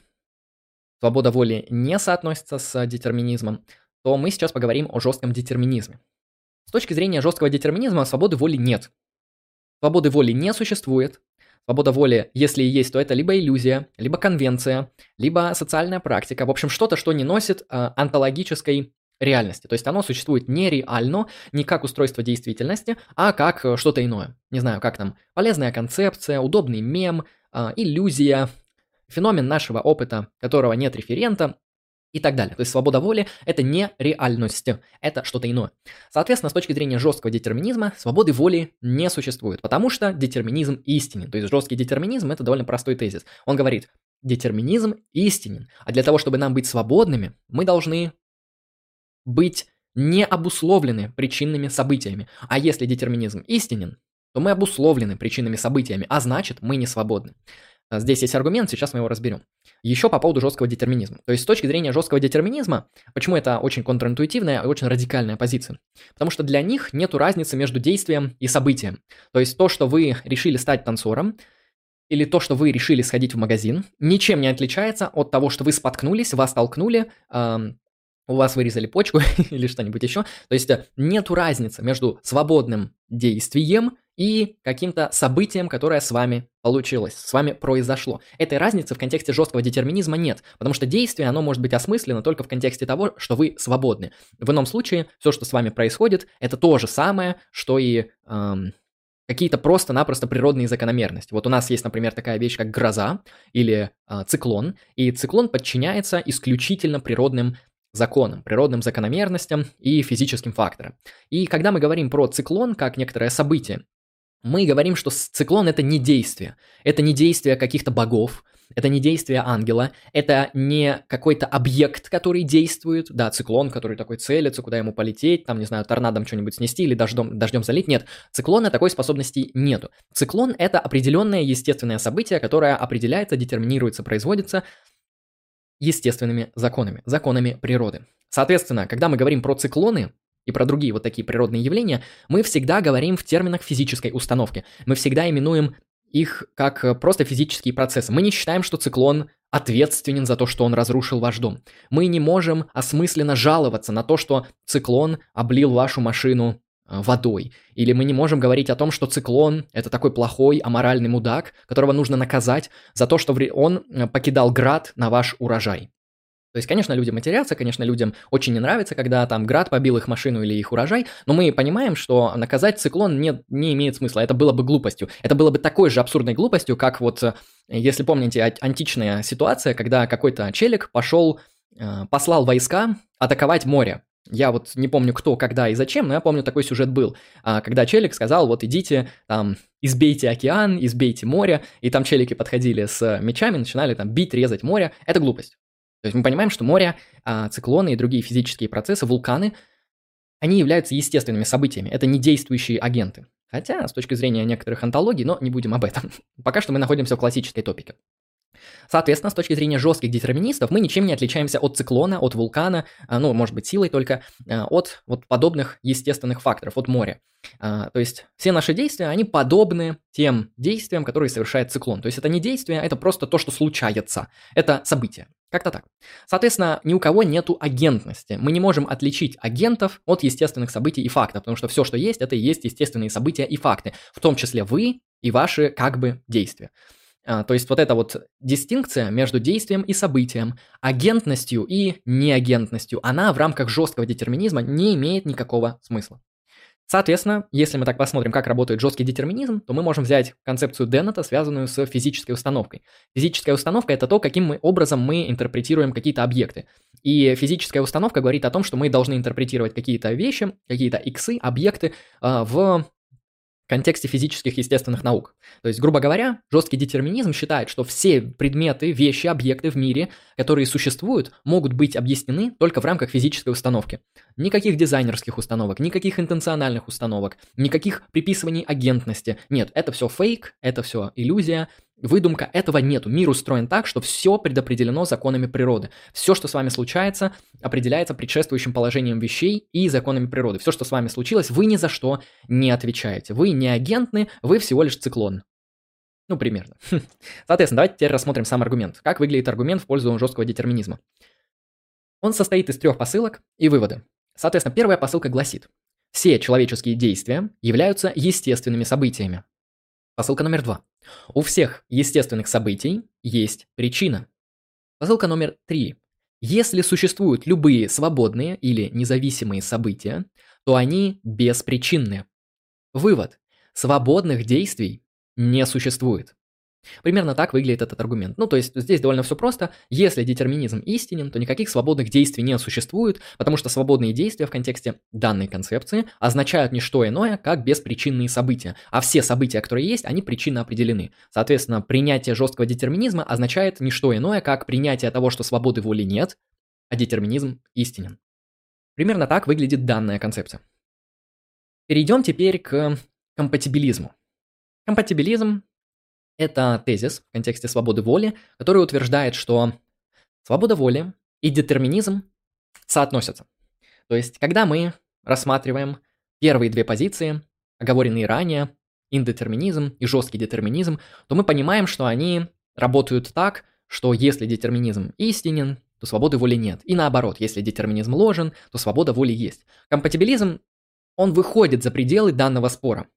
свобода воли не соотносится с детерминизмом, то мы сейчас поговорим о жестком детерминизме. С точки зрения жесткого детерминизма свободы воли нет. Свободы воли не существует. Свобода воли, если и есть, то это либо иллюзия, либо конвенция, либо социальная практика. В общем, что-то, что не носит э, онтологической реальности. То есть оно существует не реально, не как устройство действительности, а как э, что-то иное. Не знаю, как там, полезная концепция, удобный мем, иллюзия, феномен нашего опыта, которого нет референта, и так далее. То есть свобода воли – это не реальность, это что-то иное. Соответственно, с точки зрения жесткого детерминизма, свободы воли не существует, потому что детерминизм истинен. То есть жесткий детерминизм – это довольно простой тезис. Он говорит, детерминизм истинен, а для того, чтобы нам быть свободными, мы должны быть не обусловлены причинными событиями. А если детерминизм истинен, то мы обусловлены причинными событиями, а значит, мы не свободны. А, здесь есть аргумент, сейчас мы его разберем. Еще по поводу жесткого детерминизма. То есть с точки зрения жесткого детерминизма, почему это очень контринтуитивная и очень радикальная позиция? Потому что для них нет разницы между действием и событием. То есть то, что вы решили стать танцором, или то, что вы решили сходить в магазин, ничем не отличается от того, что вы споткнулись, вас толкнули, эм, у вас вырезали почку или что-нибудь еще. То есть э, нету разницы между свободным действием и каким-то событием, которое с вами получилось, с вами произошло. Этой разницы в контексте жесткого детерминизма нет, потому что действие, оно может быть осмысленно только в контексте того, что вы свободны. В ином случае, все, что с вами происходит, это то же самое, что и эм, какие-то просто-напросто природные закономерности. Вот у нас есть, например, такая вещь, как гроза или э, циклон, и циклон подчиняется исключительно природным законам, природным закономерностям и физическим факторам. И когда мы говорим про циклон как некоторое событие, мы говорим, что циклон это не действие. Это не действие каких-то богов, это не действие ангела, это не какой-то объект, который действует, да, циклон, который такой целится, куда ему полететь, там, не знаю, торнадом что-нибудь снести или дождем, дождем залить, нет. Циклона такой способности нету. Циклон это определенное естественное событие, которое определяется, детерминируется, производится естественными законами, законами природы. Соответственно, когда мы говорим про циклоны, и про другие вот такие природные явления, мы всегда говорим в терминах физической установки. Мы всегда именуем их как э, просто физические процессы. Мы не считаем, что циклон ответственен за то, что он разрушил ваш дом. Мы не можем осмысленно жаловаться на то, что циклон облил вашу машину водой. Или мы не можем говорить о том, что циклон – это такой плохой, аморальный мудак, которого нужно наказать за то, что он э, покидал град на ваш урожай. То есть, конечно, людям матерятся, конечно, людям очень не нравится, когда там град побил их машину или их урожай, но мы понимаем, что наказать циклон не, не имеет смысла, это было бы глупостью. Это было бы такой же абсурдной глупостью, как вот, э, если помните, античная ситуация, когда какой-то челик пошел, э, послал войска атаковать море. Я вот не помню кто, когда и зачем, но я помню такой сюжет был, а, когда челик сказал, вот идите там, избейте океан, избейте море, и там челики подходили с мечами, начинали там бить, резать море. Это глупость. То есть мы понимаем, что море, а, циклоны и другие физические процессы, вулканы, они являются естественными событиями, это не действующие агенты. Хотя, с точки зрения некоторых антологий, но не будем об этом. Пока что мы находимся в классической топике. Соответственно, с точки зрения жестких детерминистов, мы ничем не отличаемся от циклона, от вулкана, а, ну, может быть, силой только, а, от вот подобных естественных факторов, от моря. А, то есть все наши действия, они подобны тем действиям, которые совершает циклон. То есть это не действие, это просто то, что случается. Это событие. Как-то так. Соответственно, ни у кого нету агентности. Мы не можем отличить агентов от естественных событий и фактов, потому что все, что есть, это и есть естественные события и факты, в том числе вы и ваши как бы действия. А, то есть вот эта вот дистинкция между действием и событием, агентностью и неагентностью, она в рамках жесткого детерминизма не имеет никакого смысла. Соответственно, если мы так посмотрим, как работает жесткий детерминизм, то мы можем взять концепцию Деннета, связанную с физической установкой. Физическая установка – это то, каким мы, образом мы интерпретируем какие-то объекты. И физическая установка говорит о том, что мы должны интерпретировать какие-то вещи, какие-то иксы, объекты э, в контексте физических естественных наук. То есть, грубо говоря, жесткий детерминизм считает, что все предметы, вещи, объекты в мире, которые существуют, могут быть объяснены только в рамках физической установки. Никаких дизайнерских установок, никаких интенциональных установок, никаких приписываний агентности. Нет, это все фейк, это все иллюзия, Выдумка этого нету. Мир устроен так, что все предопределено законами природы. Все, что с вами случается, определяется предшествующим положением вещей и законами природы. Все, что с вами случилось, вы ни за что не отвечаете. Вы не агентны, вы всего лишь циклон. Ну, примерно. Соответственно, давайте теперь рассмотрим сам аргумент. Как выглядит аргумент в пользу жесткого детерминизма. Он состоит из трех посылок и вывода. Соответственно, первая посылка гласит. Все человеческие действия являются естественными событиями. Посылка номер два. У всех естественных событий есть причина. Посылка номер три. Если существуют любые свободные или независимые события, то они беспричинны. Вывод. Свободных действий не существует. Примерно так выглядит этот аргумент. Ну, то есть здесь довольно все просто. Если детерминизм истинен, то никаких свободных действий не существует, потому что свободные действия в контексте данной концепции означают не что иное, как беспричинные события. А все события, которые есть, они причинно определены. Соответственно, принятие жесткого детерминизма означает не что иное, как принятие того, что свободы воли нет, а детерминизм истинен. Примерно так выглядит данная концепция. Перейдем теперь к компатибилизму. Компатибилизм – это тезис в контексте свободы воли, который утверждает, что свобода воли и детерминизм соотносятся. То есть, когда мы рассматриваем первые две позиции, оговоренные ранее, индетерминизм и жесткий детерминизм, то мы понимаем, что они работают так, что если детерминизм истинен, то свободы воли нет. И наоборот, если детерминизм ложен, то свобода воли есть. Компатибилизм, он выходит за пределы данного спора.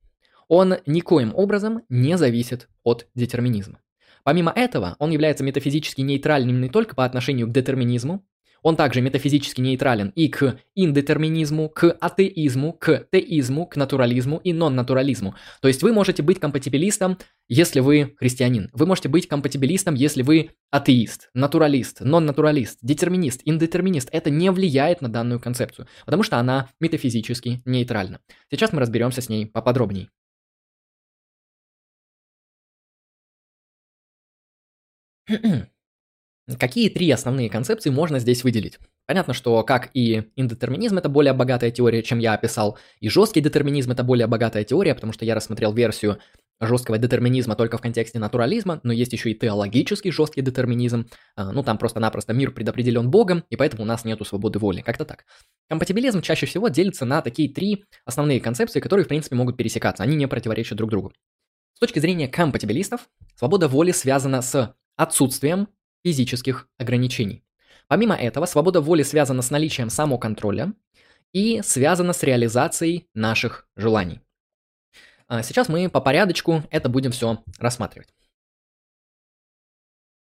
Он никоим образом не зависит от детерминизма. Помимо этого, он является метафизически нейтральным не только по отношению к детерминизму, он также метафизически нейтрален и к индетерминизму, к атеизму, к теизму, к натурализму и нон-натурализму. То есть вы можете быть компатибилистом, если вы христианин. Вы можете быть компатибилистом, если вы атеист, натуралист, нон-натуралист, детерминист, индетерминист. Это не влияет на данную концепцию, потому что она метафизически нейтральна. Сейчас мы разберемся с ней поподробнее. Какие три основные концепции можно здесь выделить? Понятно, что как и индетерминизм это более богатая теория, чем я описал, и жесткий детерминизм это более богатая теория, потому что я рассмотрел версию жесткого детерминизма только в контексте натурализма, но есть еще и теологический жесткий детерминизм, а, ну там просто-напросто мир предопределен Богом, и поэтому у нас нету свободы воли, как-то так. Компатибилизм чаще всего делится на такие три основные концепции, которые в принципе могут пересекаться, они не противоречат друг другу. С точки зрения компатибилистов, свобода воли связана с отсутствием физических ограничений. Помимо этого, свобода воли связана с наличием самоконтроля и связана с реализацией наших желаний. А сейчас мы по порядочку это будем все рассматривать.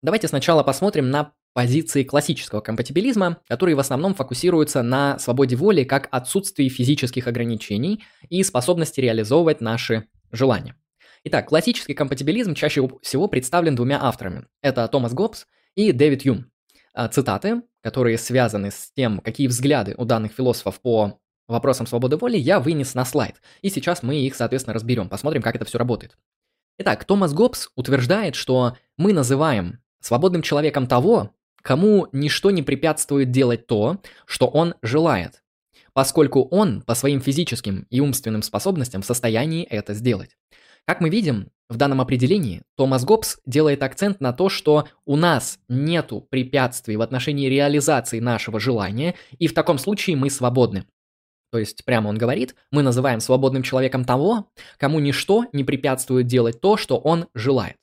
Давайте сначала посмотрим на позиции классического компатибилизма, которые в основном фокусируются на свободе воли как отсутствии физических ограничений и способности реализовывать наши желания. Итак, классический компатибилизм чаще всего представлен двумя авторами. Это Томас Гоббс и Дэвид Юм. А, цитаты, которые связаны с тем, какие взгляды у данных философов по вопросам свободы воли, я вынес на слайд. И сейчас мы их, соответственно, разберем, посмотрим, как это все работает. Итак, Томас Гоббс утверждает, что мы называем свободным человеком того, кому ничто не препятствует делать то, что он желает, поскольку он по своим физическим и умственным способностям в состоянии это сделать. Как мы видим, в данном определении Томас Гоббс делает акцент на то, что у нас нету препятствий в отношении реализации нашего желания, и в таком случае мы свободны. То есть, прямо он говорит, мы называем свободным человеком того, кому ничто не препятствует делать то, что он желает.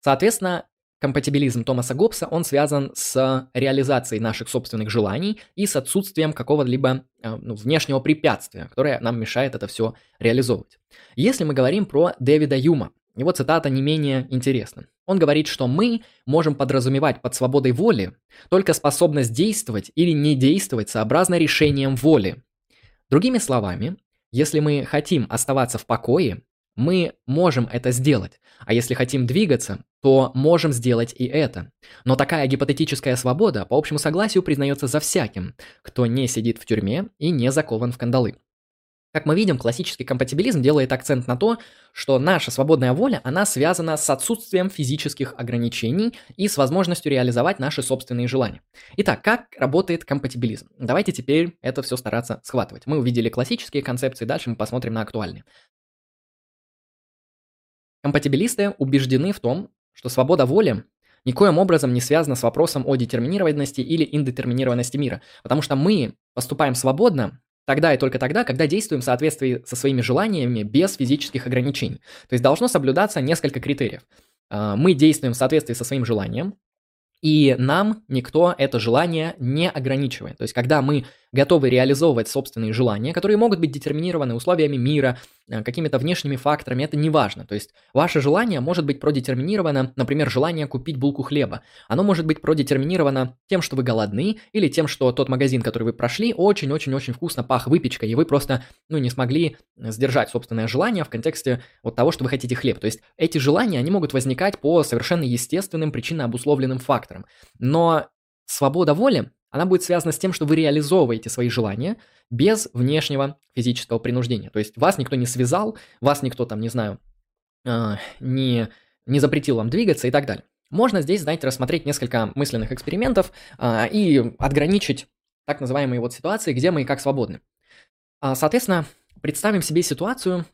Соответственно, компатибилизм Томаса Гоббса, он связан с реализацией наших собственных желаний и с отсутствием какого-либо э, ну, внешнего препятствия, которое нам мешает это все реализовывать. Если мы говорим про Дэвида Юма, его цитата не менее интересна. Он говорит, что мы можем подразумевать под свободой воли только способность действовать или не действовать сообразно решениям воли. Другими словами, если мы хотим оставаться в покое, мы можем это сделать, а если хотим двигаться, то можем сделать и это. Но такая гипотетическая свобода по общему согласию признается за всяким, кто не сидит в тюрьме и не закован в кандалы. Как мы видим, классический компатибилизм делает акцент на то, что наша свободная воля, она связана с отсутствием физических ограничений и с возможностью реализовать наши собственные желания. Итак, как работает компатибилизм? Давайте теперь это все стараться схватывать. Мы увидели классические концепции, дальше мы посмотрим на актуальные. Компатибилисты убеждены в том, что свобода воли никоим образом не связана с вопросом о детерминированности или индетерминированности мира, потому что мы поступаем свободно тогда и только тогда, когда действуем в соответствии со своими желаниями без физических ограничений. То есть должно соблюдаться несколько критериев. А, мы действуем в соответствии со своим желанием, и нам никто это желание не ограничивает. То есть, когда мы готовы реализовывать собственные желания, которые могут быть детерминированы условиями мира, э, какими-то внешними факторами, это не важно. То есть ваше желание может быть продетерминировано, например, желание купить булку хлеба. Оно может быть продетерминировано тем, что вы голодны, или тем, что тот магазин, который вы прошли, очень-очень-очень вкусно пах выпечкой, и вы просто, ну, не смогли сдержать собственное желание в контексте вот того, что вы хотите хлеб. То есть эти желания, они могут возникать по совершенно естественным, причинно обусловленным факторам. Но свобода воли, она будет связана с тем, что вы реализовываете свои желания без внешнего физического принуждения. То есть вас никто не связал, вас никто там, не знаю, э, не, не запретил вам двигаться и так далее. Можно здесь, знаете, рассмотреть несколько мысленных экспериментов э, и отграничить так называемые вот ситуации, где мы и как свободны. А, соответственно, представим себе ситуацию.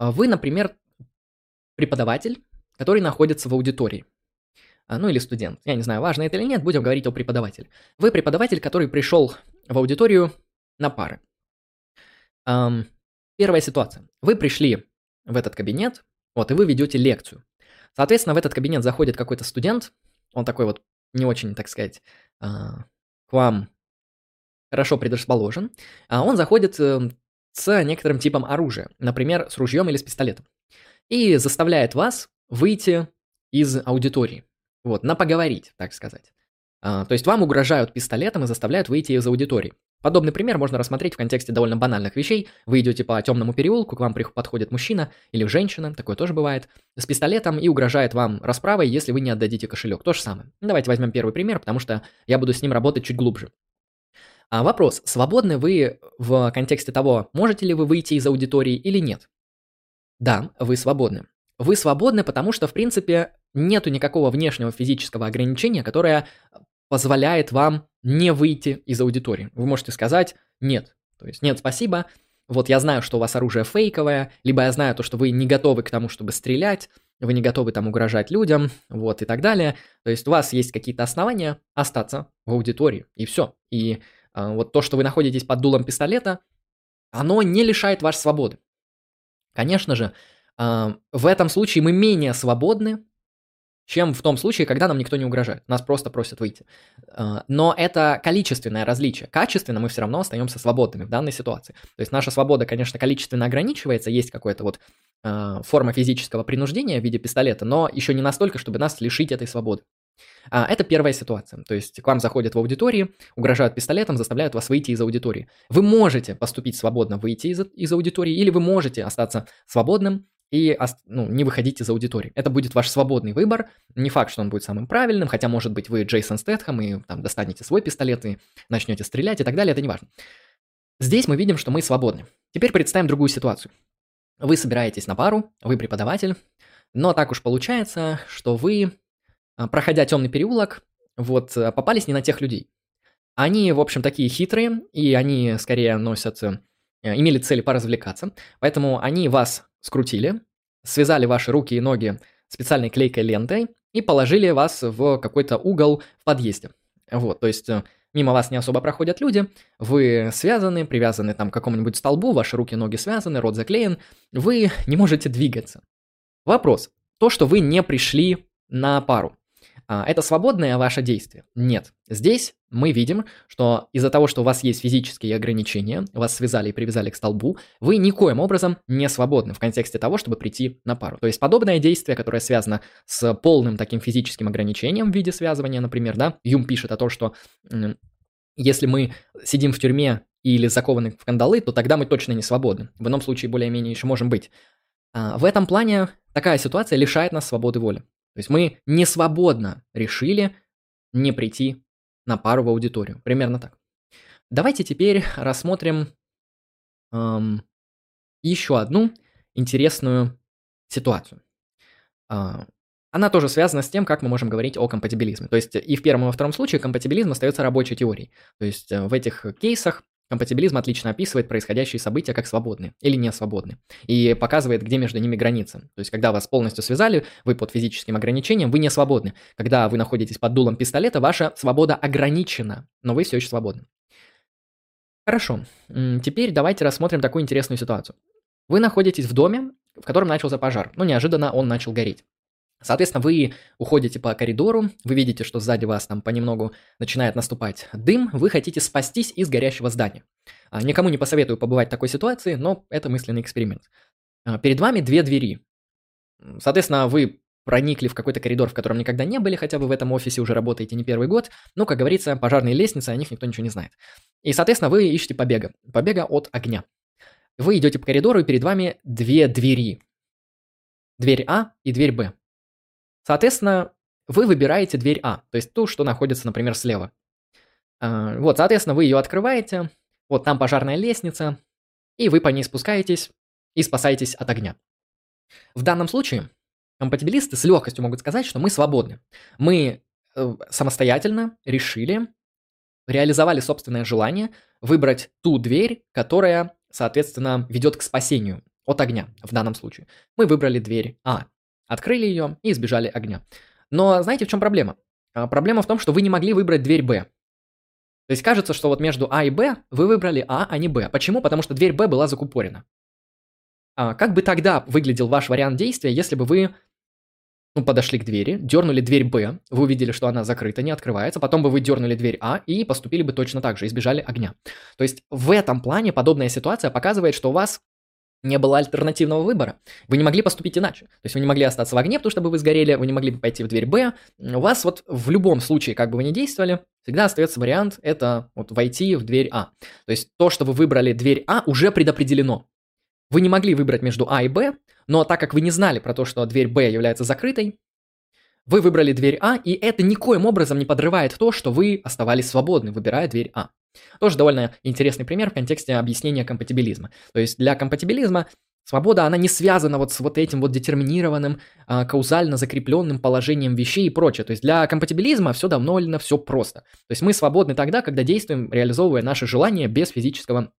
Вы, например, преподаватель, который находится в аудитории. А, ну или студент. Я не знаю, важно это или нет, будем говорить о преподавателе. Вы преподаватель, который пришел в аудиторию на пары. Первая ситуация. Вы пришли в этот кабинет, вот, и вы ведете лекцию. Соответственно, в этот кабинет заходит какой-то студент, он такой вот не очень, так сказать, э, к вам хорошо предрасположен, а он заходит э, с некоторым типом оружия, например, с ружьем или с пистолетом, и заставляет вас выйти из аудитории. Вот, на поговорить, так сказать. А, то есть вам угрожают пистолетом и заставляют выйти из аудитории. Подобный пример можно рассмотреть в контексте довольно банальных вещей. Вы идете по темному переулку, к вам подходит мужчина или женщина, такое тоже бывает, с пистолетом и угрожает вам расправой, если вы не отдадите кошелек. То же самое. Давайте возьмем первый пример, потому что я буду с ним работать чуть глубже. А вопрос, свободны вы в контексте того, можете ли вы выйти из аудитории или нет? Да, вы свободны. Вы свободны, потому что, в принципе, нету никакого внешнего физического ограничения, которое позволяет вам не выйти из аудитории. Вы можете сказать «нет». То есть «нет, спасибо», вот я знаю, что у вас оружие фейковое, либо я знаю то, что вы не готовы к тому, чтобы стрелять, вы не готовы там угрожать людям, вот и так далее. То есть у вас есть какие-то основания остаться в аудитории, и все. И э, вот то, что вы находитесь под дулом пистолета, оно не лишает вас свободы. Конечно же, э, в этом случае мы менее свободны, чем в том случае, когда нам никто не угрожает. Нас просто просят выйти. А, но это количественное различие. Качественно мы все равно остаемся свободными в данной ситуации. То есть наша свобода, конечно, количественно ограничивается, есть какая-то вот э, форма физического принуждения в виде пистолета, но еще не настолько, чтобы нас лишить этой свободы. А, это первая ситуация. То есть к вам заходят в аудитории, угрожают пистолетом, заставляют вас выйти из аудитории. Вы можете поступить свободно, выйти из, из аудитории, или вы можете остаться свободным, и ну, не выходить из аудитории. Это будет ваш свободный выбор. Не факт, что он будет самым правильным, хотя, может быть, вы Джейсон Стэтхэм и там достанете свой пистолет и начнете стрелять и так далее, это не важно. Здесь мы видим, что мы свободны. Теперь представим другую ситуацию. Вы собираетесь на пару, вы преподаватель, но так уж получается, что вы, а, проходя темный переулок, вот а, попались не на тех людей. Они, в общем, такие хитрые, и они скорее носят, э, имели цель поразвлекаться, поэтому они вас скрутили, связали ваши руки и ноги специальной клейкой лентой и положили вас в какой-то угол в подъезде. Вот, то есть э, мимо вас не особо проходят люди, вы связаны, привязаны там к какому-нибудь столбу, ваши руки и ноги связаны, рот заклеен, вы не можете двигаться. Вопрос. То, что вы не пришли на пару. А, это свободное ваше действие? Нет. Здесь мы видим, что из-за того, что у вас есть физические ограничения, вас связали и привязали к столбу, вы никоим образом не свободны в контексте того, чтобы прийти на пару. То есть подобное действие, которое связано с полным таким физическим ограничением в виде связывания, например, да, Юм пишет о том, что если мы сидим в тюрьме или закованы в кандалы, то тогда мы точно не свободны. В ином случае более-менее еще можем быть. А, в этом плане такая ситуация лишает нас свободы воли. То есть мы не свободно решили не прийти на пару в аудиторию. Примерно так. Давайте теперь рассмотрим эм, еще одну интересную ситуацию. Э, она тоже связана с тем, как мы можем говорить о компатибилизме. То есть и в первом, и во втором случае компатибилизм остается рабочей теорией. То есть э, в этих кейсах Компатибилизм отлично описывает происходящие события как свободные или не свободные и показывает, где между ними граница. То есть, когда вас полностью связали, вы под физическим ограничением, вы не свободны. Когда вы находитесь под дулом пистолета, ваша свобода ограничена, но вы все еще свободны. Хорошо, теперь давайте рассмотрим такую интересную ситуацию. Вы находитесь в доме, в котором начался пожар. Ну, неожиданно он начал гореть. Соответственно, вы уходите по коридору, вы видите, что сзади вас там понемногу начинает наступать дым, вы хотите спастись из горящего здания. А, никому не посоветую побывать в такой ситуации, но это мысленный эксперимент. А, перед вами две двери. Соответственно, вы проникли в какой-то коридор, в котором никогда не были, хотя бы в этом офисе уже работаете не первый год. Ну, как говорится, пожарные лестницы, о них никто ничего не знает. И, соответственно, вы ищете побега. Побега от огня. Вы идете по коридору, и перед вами две двери. Дверь А и дверь Б. Соответственно, вы выбираете дверь А, то есть ту, что находится, например, слева. А, вот, соответственно, вы ее открываете, вот там пожарная лестница, и вы по ней спускаетесь и спасаетесь от огня. В данном случае компатибилисты с легкостью могут сказать, что мы свободны. Мы э, самостоятельно решили, реализовали собственное желание выбрать ту дверь, которая, соответственно, ведет к спасению от огня в данном случае. Мы выбрали дверь А. Открыли ее и избежали огня. Но знаете, в чем проблема? А, проблема в том, что вы не могли выбрать дверь Б. То есть кажется, что вот между А и Б вы выбрали А, а не Б. Почему? Потому что дверь Б была закупорена. А как бы тогда выглядел ваш вариант действия, если бы вы ну, подошли к двери, дернули дверь Б, вы увидели, что она закрыта, не открывается, потом бы вы дернули дверь А и поступили бы точно так же, избежали огня. То есть в этом плане подобная ситуация показывает, что у вас не было альтернативного выбора. Вы не могли поступить иначе. То есть вы не могли остаться в огне, потому что бы вы сгорели, вы не могли бы пойти в дверь Б. У вас вот в любом случае, как бы вы ни действовали, всегда остается вариант это вот войти в дверь А. То есть то, что вы выбрали дверь А, уже предопределено. Вы не могли выбрать между А и Б, но так как вы не знали про то, что дверь Б является закрытой, вы выбрали дверь А, и это никоим образом не подрывает то, что вы оставались свободны, выбирая дверь А. Тоже довольно интересный пример в контексте объяснения компатибилизма. То есть для компатибилизма свобода, она не связана вот с вот этим вот детерминированным, а, каузально закрепленным положением вещей и прочее. То есть для компатибилизма все давно все просто. То есть мы свободны тогда, когда действуем, реализовывая наши желания без физического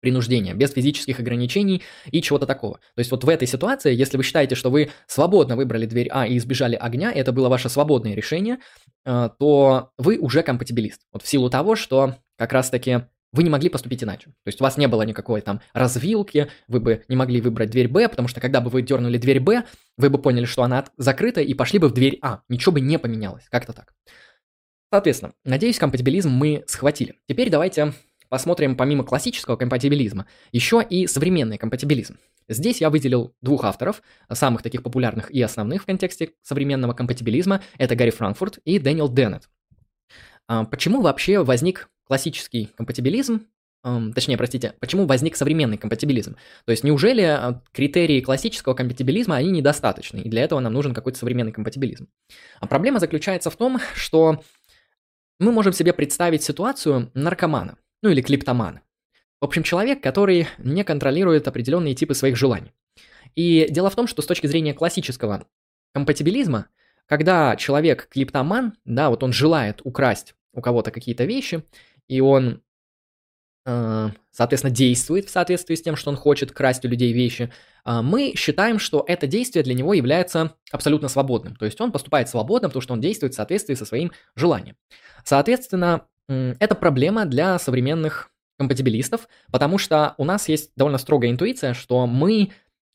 принуждения, без физических ограничений и чего-то такого. То есть вот в этой ситуации, если вы считаете, что вы свободно выбрали дверь А и избежали огня, это было ваше свободное решение, э, то вы уже компатибилист. Вот в силу того, что как раз-таки вы не могли поступить иначе. То есть у вас не было никакой там развилки, вы бы не могли выбрать дверь Б, потому что когда бы вы дернули дверь Б, вы бы поняли, что она закрыта, и пошли бы в дверь А. Ничего бы не поменялось. Как-то так. Соответственно, надеюсь, компатибилизм мы схватили. Теперь давайте посмотрим помимо классического компатибилизма, еще и современный компатибилизм. Здесь я выделил двух авторов, самых таких популярных и основных в контексте современного компатибилизма. Это Гарри Франкфурт и Дэниел Деннет. А, почему вообще возник классический компатибилизм? Точнее, простите, почему возник современный компатибилизм? То есть неужели а, критерии классического компатибилизма, они недостаточны, и для этого нам нужен какой-то современный компатибилизм? А проблема заключается в том, что мы можем себе представить ситуацию наркомана – ну или клиптоман. В общем, человек, который не контролирует определенные типы своих желаний. И дело в том, что с точки зрения классического компатибилизма, когда человек клиптоман, да, вот он желает украсть у кого-то какие-то вещи, и он, э, соответственно, действует в соответствии с тем, что он хочет красть у людей вещи, э, мы считаем, что это действие для него является абсолютно свободным. То есть он поступает свободно, потому что он действует в соответствии со своим желанием. Соответственно, это проблема для современных компатибилистов, потому что у нас есть довольно строгая интуиция, что мы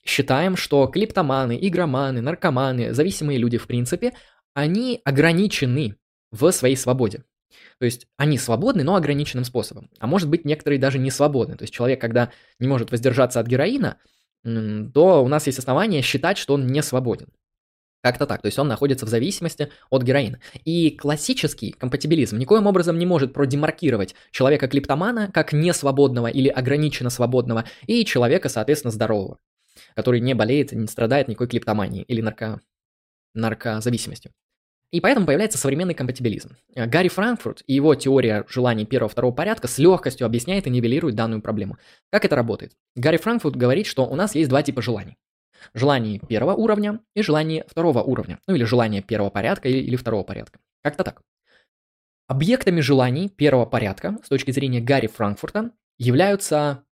считаем, что клиптоманы, игроманы, наркоманы, зависимые люди в принципе, они ограничены в своей свободе. То есть они свободны, но ограниченным способом. А может быть, некоторые даже не свободны. То есть человек, когда не может воздержаться от героина, то у нас есть основания считать, что он не свободен. Как-то так, то есть он находится в зависимости от героина. И классический компатибилизм никоим образом не может продемаркировать человека-клиптомана как несвободного или ограниченно свободного и человека, соответственно, здорового, который не болеет, не страдает никакой клиптоманией или нарко... наркозависимостью. И поэтому появляется современный компатибилизм. Гарри Франкфурт и его теория желаний первого-второго порядка с легкостью объясняет и нивелирует данную проблему. Как это работает? Гарри Франкфурт говорит, что у нас есть два типа желаний желание первого уровня и желание второго уровня, ну или желание первого порядка или, или второго порядка. Как-то так. Объектами желаний первого порядка с точки зрения Гарри Франкфурта являются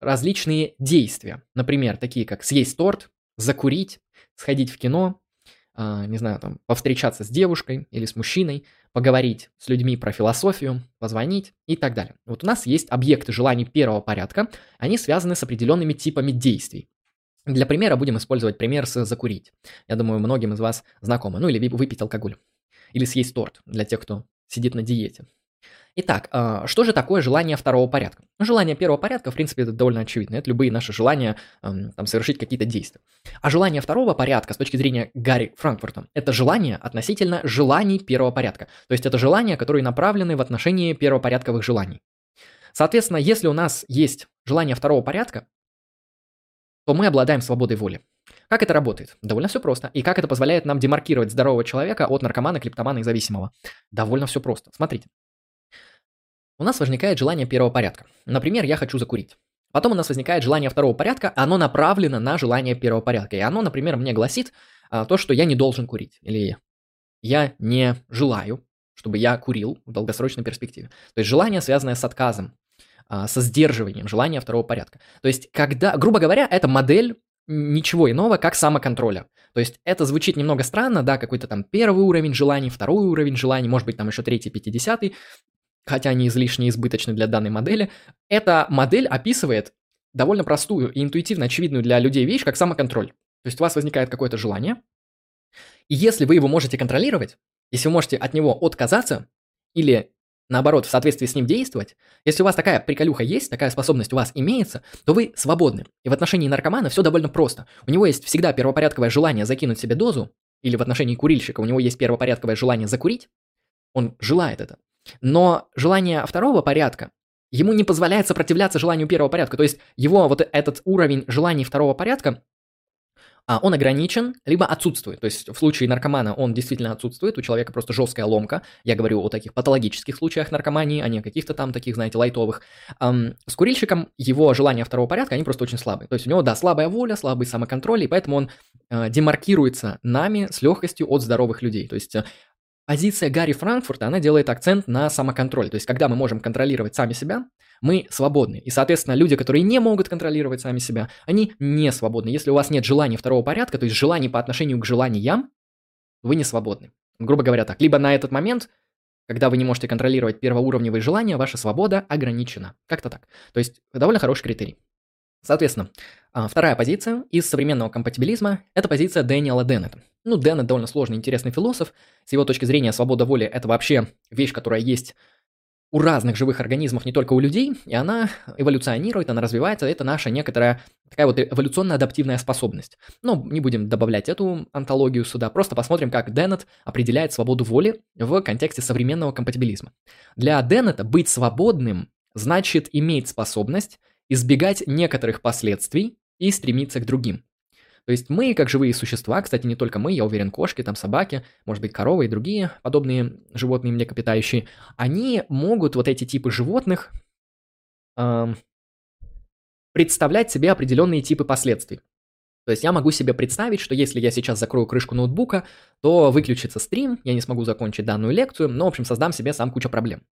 различные действия. Например, такие как съесть торт, закурить, сходить в кино, э, не знаю, там, повстречаться с девушкой или с мужчиной, поговорить с людьми про философию, позвонить и так далее. Вот у нас есть объекты желаний первого порядка, они связаны с определенными типами действий. Для примера будем использовать пример с закурить. Я думаю, многим из вас знакомы. Ну или выпить алкоголь. Или съесть торт для тех, кто сидит на диете. Итак, а, что же такое желание второго порядка? Ну, желание первого порядка, в принципе, это довольно очевидно. Это любые наши желания там, совершить какие-то действия. А желание второго порядка, с точки зрения Гарри Франкфурта, это желание относительно желаний первого порядка. То есть это желания, которые направлены в отношении первопорядковых желаний. Соответственно, если у нас есть желание второго порядка, то мы обладаем свободой воли. Как это работает? Довольно все просто. И как это позволяет нам демаркировать здорового человека от наркомана, клептомана и зависимого? Довольно все просто. Смотрите. У нас возникает желание первого порядка. Например, я хочу закурить. Потом у нас возникает желание второго порядка, оно направлено на желание первого порядка. И оно, например, мне гласит а, то, что я не должен курить. Или я не желаю, чтобы я курил в долгосрочной перспективе. То есть желание, связанное с отказом, а, со сдерживанием желания второго порядка. То есть, когда, грубо говоря, это модель ничего иного, как самоконтроля. То есть это звучит немного странно, да, какой-то там первый уровень желаний, второй уровень желаний, может быть там еще третий, пятидесятый, хотя они излишне избыточны для данной модели. Эта модель описывает довольно простую и интуитивно очевидную для людей вещь, как самоконтроль. То есть у вас возникает какое-то желание, и если вы его можете контролировать, если вы можете от него отказаться или наоборот, в соответствии с ним действовать, если у вас такая приколюха есть, такая способность у вас имеется, то вы свободны. И в отношении наркомана все довольно просто. У него есть всегда первопорядковое желание закинуть себе дозу, или в отношении курильщика у него есть первопорядковое желание закурить, он желает это. Но желание второго порядка ему не позволяет сопротивляться желанию первого порядка. То есть его вот этот уровень желаний второго порядка а он ограничен, либо отсутствует. То есть в случае наркомана он действительно отсутствует, у человека просто жесткая ломка. Я говорю о таких патологических случаях наркомании, а не о каких-то там таких, знаете, лайтовых. С курильщиком его желания второго порядка, они просто очень слабые. То есть у него, да, слабая воля, слабый самоконтроль, и поэтому он э, демаркируется нами с легкостью от здоровых людей. То есть э, позиция Гарри Франкфурта, она делает акцент на самоконтроль. То есть когда мы можем контролировать сами себя, мы свободны. И, соответственно, люди, которые не могут контролировать сами себя, они не свободны. Если у вас нет желаний второго порядка, то есть желаний по отношению к желаниям, вы не свободны. Грубо говоря так. Либо на этот момент, когда вы не можете контролировать первоуровневые желания, ваша свобода ограничена. Как-то так. То есть довольно хороший критерий. Соответственно, а, вторая позиция из современного компатибилизма – это позиция Дэниела Деннета. Ну, Деннет довольно сложный, интересный философ. С его точки зрения, свобода воли – это вообще вещь, которая есть у разных живых организмов, не только у людей, и она эволюционирует, она развивается, это наша некоторая такая вот эволюционно-адаптивная способность. Но не будем добавлять эту антологию сюда, просто посмотрим, как Деннет определяет свободу воли в контексте современного компатибилизма. Для Деннета быть свободным значит иметь способность избегать некоторых последствий и стремиться к другим. То есть мы, как живые существа, кстати, не только мы, я уверен, кошки, там собаки, может быть, коровы и другие подобные животные млекопитающие, они могут, вот эти типы животных, э, представлять себе определенные типы последствий. То есть я могу себе представить, что если я сейчас закрою крышку ноутбука, то выключится стрим, я не смогу закончить данную лекцию, но, в общем, создам себе сам кучу проблем.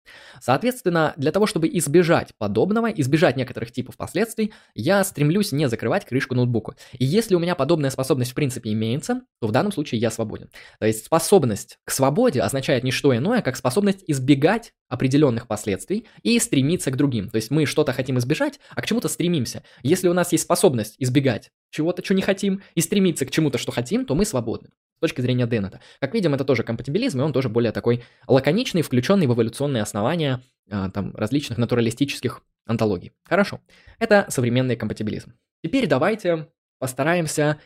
Соответственно, для того, чтобы избежать подобного, избежать некоторых типов последствий, я стремлюсь не закрывать крышку ноутбука. И если у меня подобная способность в принципе имеется, то в данном случае я свободен. То есть способность к свободе означает не что иное, как способность избегать определенных последствий и стремиться к другим. То есть мы что-то хотим избежать, а к чему-то стремимся. Если у нас есть способность избегать чего-то, что не хотим, и стремиться к чему-то, что хотим, то мы свободны. С точки зрения Деннета. Как видим, это тоже компатибилизм, и он тоже более такой лаконичный, включенный в эволюционные основания а, там, различных натуралистических антологий. Хорошо. Это современный компатибилизм. Теперь давайте постараемся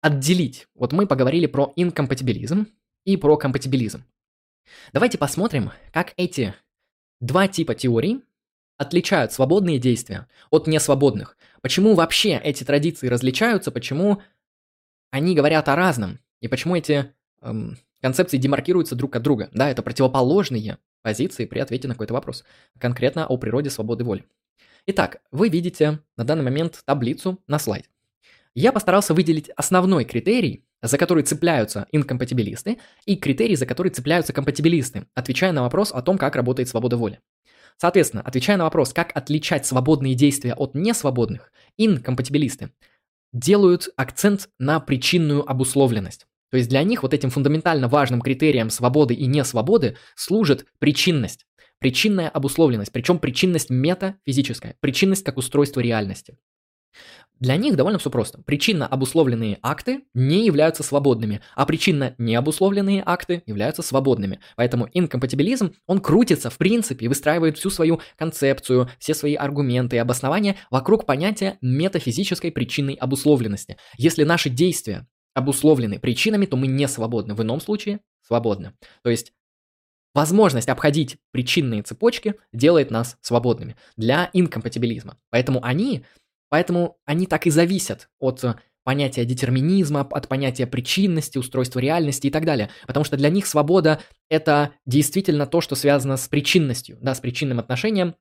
отделить. Вот мы поговорили про инкомпатибилизм и про компатибилизм. Давайте посмотрим, как эти два типа теорий отличают свободные действия от несвободных. Почему вообще эти традиции различаются, почему они говорят о разном, и почему эти эм, концепции демаркируются друг от друга. Да, это противоположные позиции при ответе на какой-то вопрос, конкретно о природе свободы воли. Итак, вы видите на данный момент таблицу на слайде. Я постарался выделить основной критерий, за который цепляются инкомпатибилисты, и критерий, за который цепляются компатибилисты, отвечая на вопрос о том, как работает свобода воли. Соответственно, отвечая на вопрос, как отличать свободные действия от несвободных, инкомпатибилисты делают акцент на причинную обусловленность. То есть для них вот этим фундаментально важным критерием свободы и несвободы служит причинность. Причинная обусловленность, причем причинность метафизическая, причинность как устройство реальности. Для них довольно все просто. Причинно обусловленные акты не являются свободными, а причинно необусловленные акты являются свободными. Поэтому инкомпатибилизм, он крутится в принципе и выстраивает всю свою концепцию, все свои аргументы и обоснования вокруг понятия метафизической причинной обусловленности. Если наши действия обусловлены причинами, то мы не свободны. В ином случае свободны. То есть Возможность обходить причинные цепочки делает нас свободными для инкомпатибилизма. Поэтому они Поэтому они так и зависят от э, понятия детерминизма, от понятия причинности, устройства реальности и так далее. Потому что для них свобода – это действительно то, что связано с причинностью, да, с причинным отношением,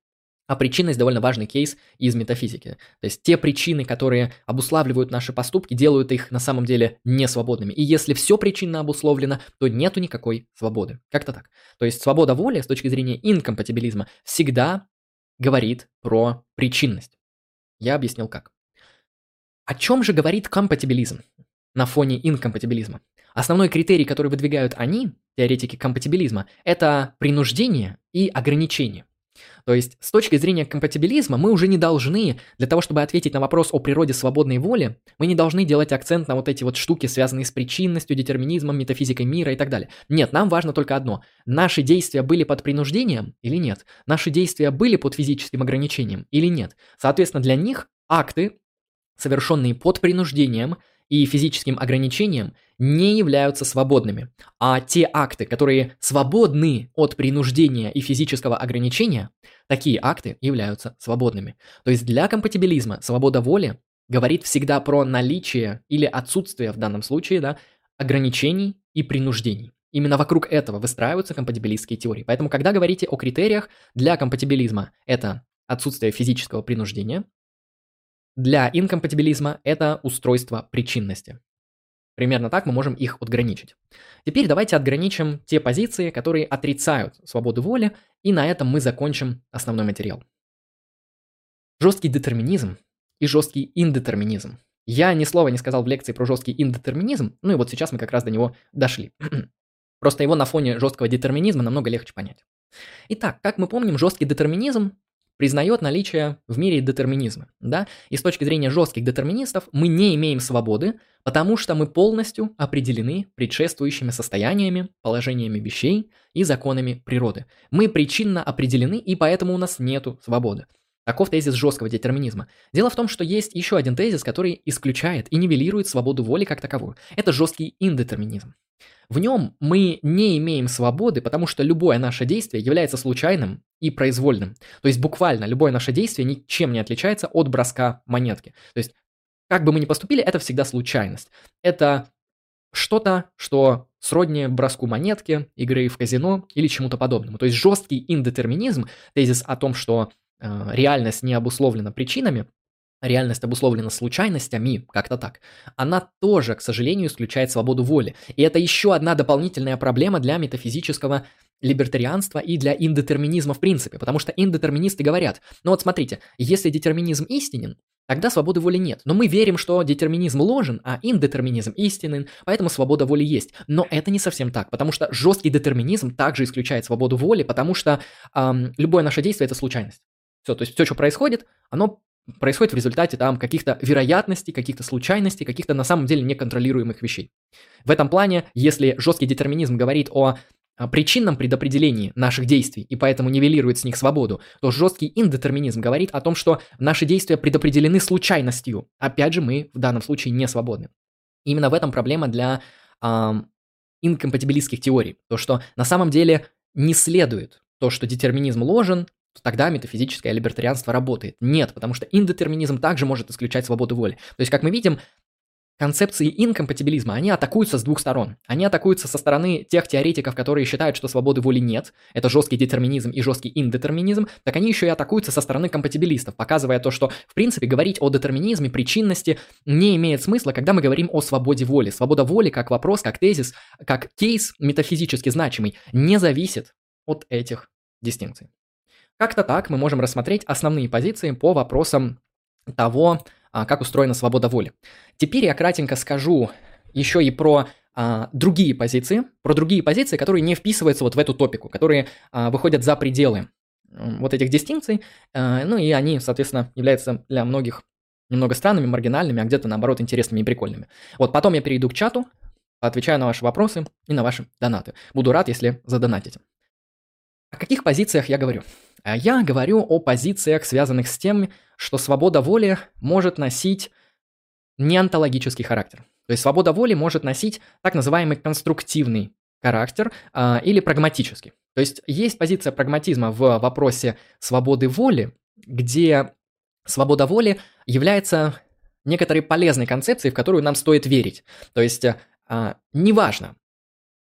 а причинность довольно важный кейс из метафизики. То есть те причины, которые обуславливают наши поступки, делают их на самом деле несвободными. И если все причинно обусловлено, то нету никакой свободы. Как-то так. То есть свобода воли с точки зрения инкомпатибилизма всегда говорит про причинность. Я объяснил как. О чем же говорит компатибилизм на фоне инкомпатибилизма? Основной критерий, который выдвигают они, теоретики компатибилизма, это принуждение и ограничение. То есть, с точки зрения компатибилизма, мы уже не должны, для того, чтобы ответить на вопрос о природе свободной воли, мы не должны делать акцент на вот эти вот штуки, связанные с причинностью, детерминизмом, метафизикой мира и так далее. Нет, нам важно только одно. Наши действия были под принуждением или нет? Наши действия были под физическим ограничением или нет? Соответственно, для них акты, совершенные под принуждением, и физическим ограничением не являются свободными, а те акты, которые свободны от принуждения и физического ограничения, такие акты являются свободными. То есть для компатибилизма свобода воли говорит всегда про наличие или отсутствие в данном случае да, ограничений и принуждений. Именно вокруг этого выстраиваются компатибилистские теории. Поэтому, когда говорите о критериях для компатибилизма, это отсутствие физического принуждения, для инкомпатибилизма это устройство причинности. Примерно так мы можем их отграничить. Теперь давайте отграничим те позиции, которые отрицают свободу воли, и на этом мы закончим основной материал. Жесткий детерминизм и жесткий индетерминизм. Я ни слова не сказал в лекции про жесткий индетерминизм, ну и вот сейчас мы как раз до него дошли. Просто его на фоне жесткого детерминизма намного легче понять. Итак, как мы помним, жесткий детерминизм признает наличие в мире детерминизма. Да? И с точки зрения жестких детерминистов мы не имеем свободы, потому что мы полностью определены предшествующими состояниями, положениями вещей и законами природы. Мы причинно определены, и поэтому у нас нету свободы. Таков тезис жесткого детерминизма. Дело в том, что есть еще один тезис, который исключает и нивелирует свободу воли как таковую. Это жесткий индетерминизм. В нем мы не имеем свободы, потому что любое наше действие является случайным и произвольным. То есть буквально любое наше действие ничем не отличается от броска монетки. То есть как бы мы ни поступили, это всегда случайность. Это что-то, что сродни броску монетки, игры в казино или чему-то подобному. То есть жесткий индетерминизм, тезис о том, что э, реальность не обусловлена причинами, реальность обусловлена случайностями, как-то так, она тоже, к сожалению, исключает свободу воли. И это еще одна дополнительная проблема для метафизического либертарианства и для индетерминизма в принципе, потому что индетерминисты говорят, ну вот смотрите, если детерминизм истинен, тогда свободы воли нет. Но мы верим, что детерминизм ложен, а индетерминизм истинен, поэтому свобода воли есть. Но это не совсем так, потому что жесткий детерминизм также исключает свободу воли, потому что эм, любое наше действие это случайность. Все, то есть все, что происходит, оно происходит в результате там каких-то вероятностей, каких-то случайностей, каких-то на самом деле неконтролируемых вещей. В этом плане, если жесткий детерминизм говорит о причинном предопределении наших действий и поэтому нивелирует с них свободу, то жесткий индетерминизм говорит о том, что наши действия предопределены случайностью. Опять же, мы в данном случае не свободны. Именно в этом проблема для эм, инкомпатибилистских теорий. То, что на самом деле не следует то, что детерминизм ложен, тогда метафизическое либертарианство работает. Нет, потому что индетерминизм также может исключать свободу воли. То есть, как мы видим, концепции инкомпатибилизма, они атакуются с двух сторон. Они атакуются со стороны тех теоретиков, которые считают, что свободы воли нет, это жесткий детерминизм и жесткий индетерминизм, так они еще и атакуются со стороны компатибилистов, показывая то, что, в принципе, говорить о детерминизме, причинности не имеет смысла, когда мы говорим о свободе воли. Свобода воли как вопрос, как тезис, как кейс метафизически значимый, не зависит от этих дистинкций. Как-то так мы можем рассмотреть основные позиции по вопросам того, а, как устроена свобода воли. Теперь я кратенько скажу еще и про а, другие позиции, про другие позиции, которые не вписываются вот в эту топику, которые а, выходят за пределы вот этих дистинкций, а, ну и они, соответственно, являются для многих немного странными, маргинальными, а где-то наоборот интересными и прикольными. Вот потом я перейду к чату, отвечаю на ваши вопросы и на ваши донаты. Буду рад, если задонатите. О каких позициях я говорю? А я говорю о позициях, связанных с тем, что свобода воли может носить неонтологический характер. То есть свобода воли может носить так называемый конструктивный характер э, или прагматический. То есть есть позиция прагматизма в вопросе свободы воли, где свобода воли является некоторой полезной концепцией, в которую нам стоит верить. То есть э, неважно,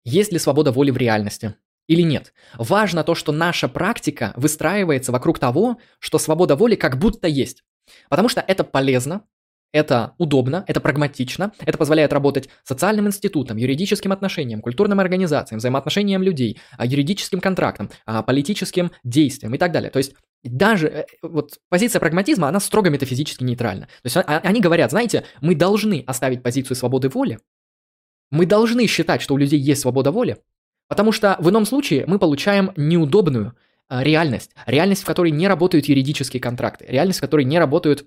есть ли свобода воли в реальности, или нет. Важно то, что наша практика выстраивается вокруг того, что свобода воли как будто есть. Потому что это полезно, это удобно, это прагматично, это позволяет работать социальным институтам, юридическим отношениям, культурным организациям, взаимоотношениям людей, а, юридическим контрактам, а, политическим действиям и так далее. То есть даже э, вот позиция прагматизма, она строго метафизически нейтральна. То есть а, они говорят, знаете, мы должны оставить позицию свободы воли, мы должны считать, что у людей есть свобода воли, потому что в ином случае мы получаем неудобную реальность, реальность, в которой не работают юридические контракты, реальность, в которой не работают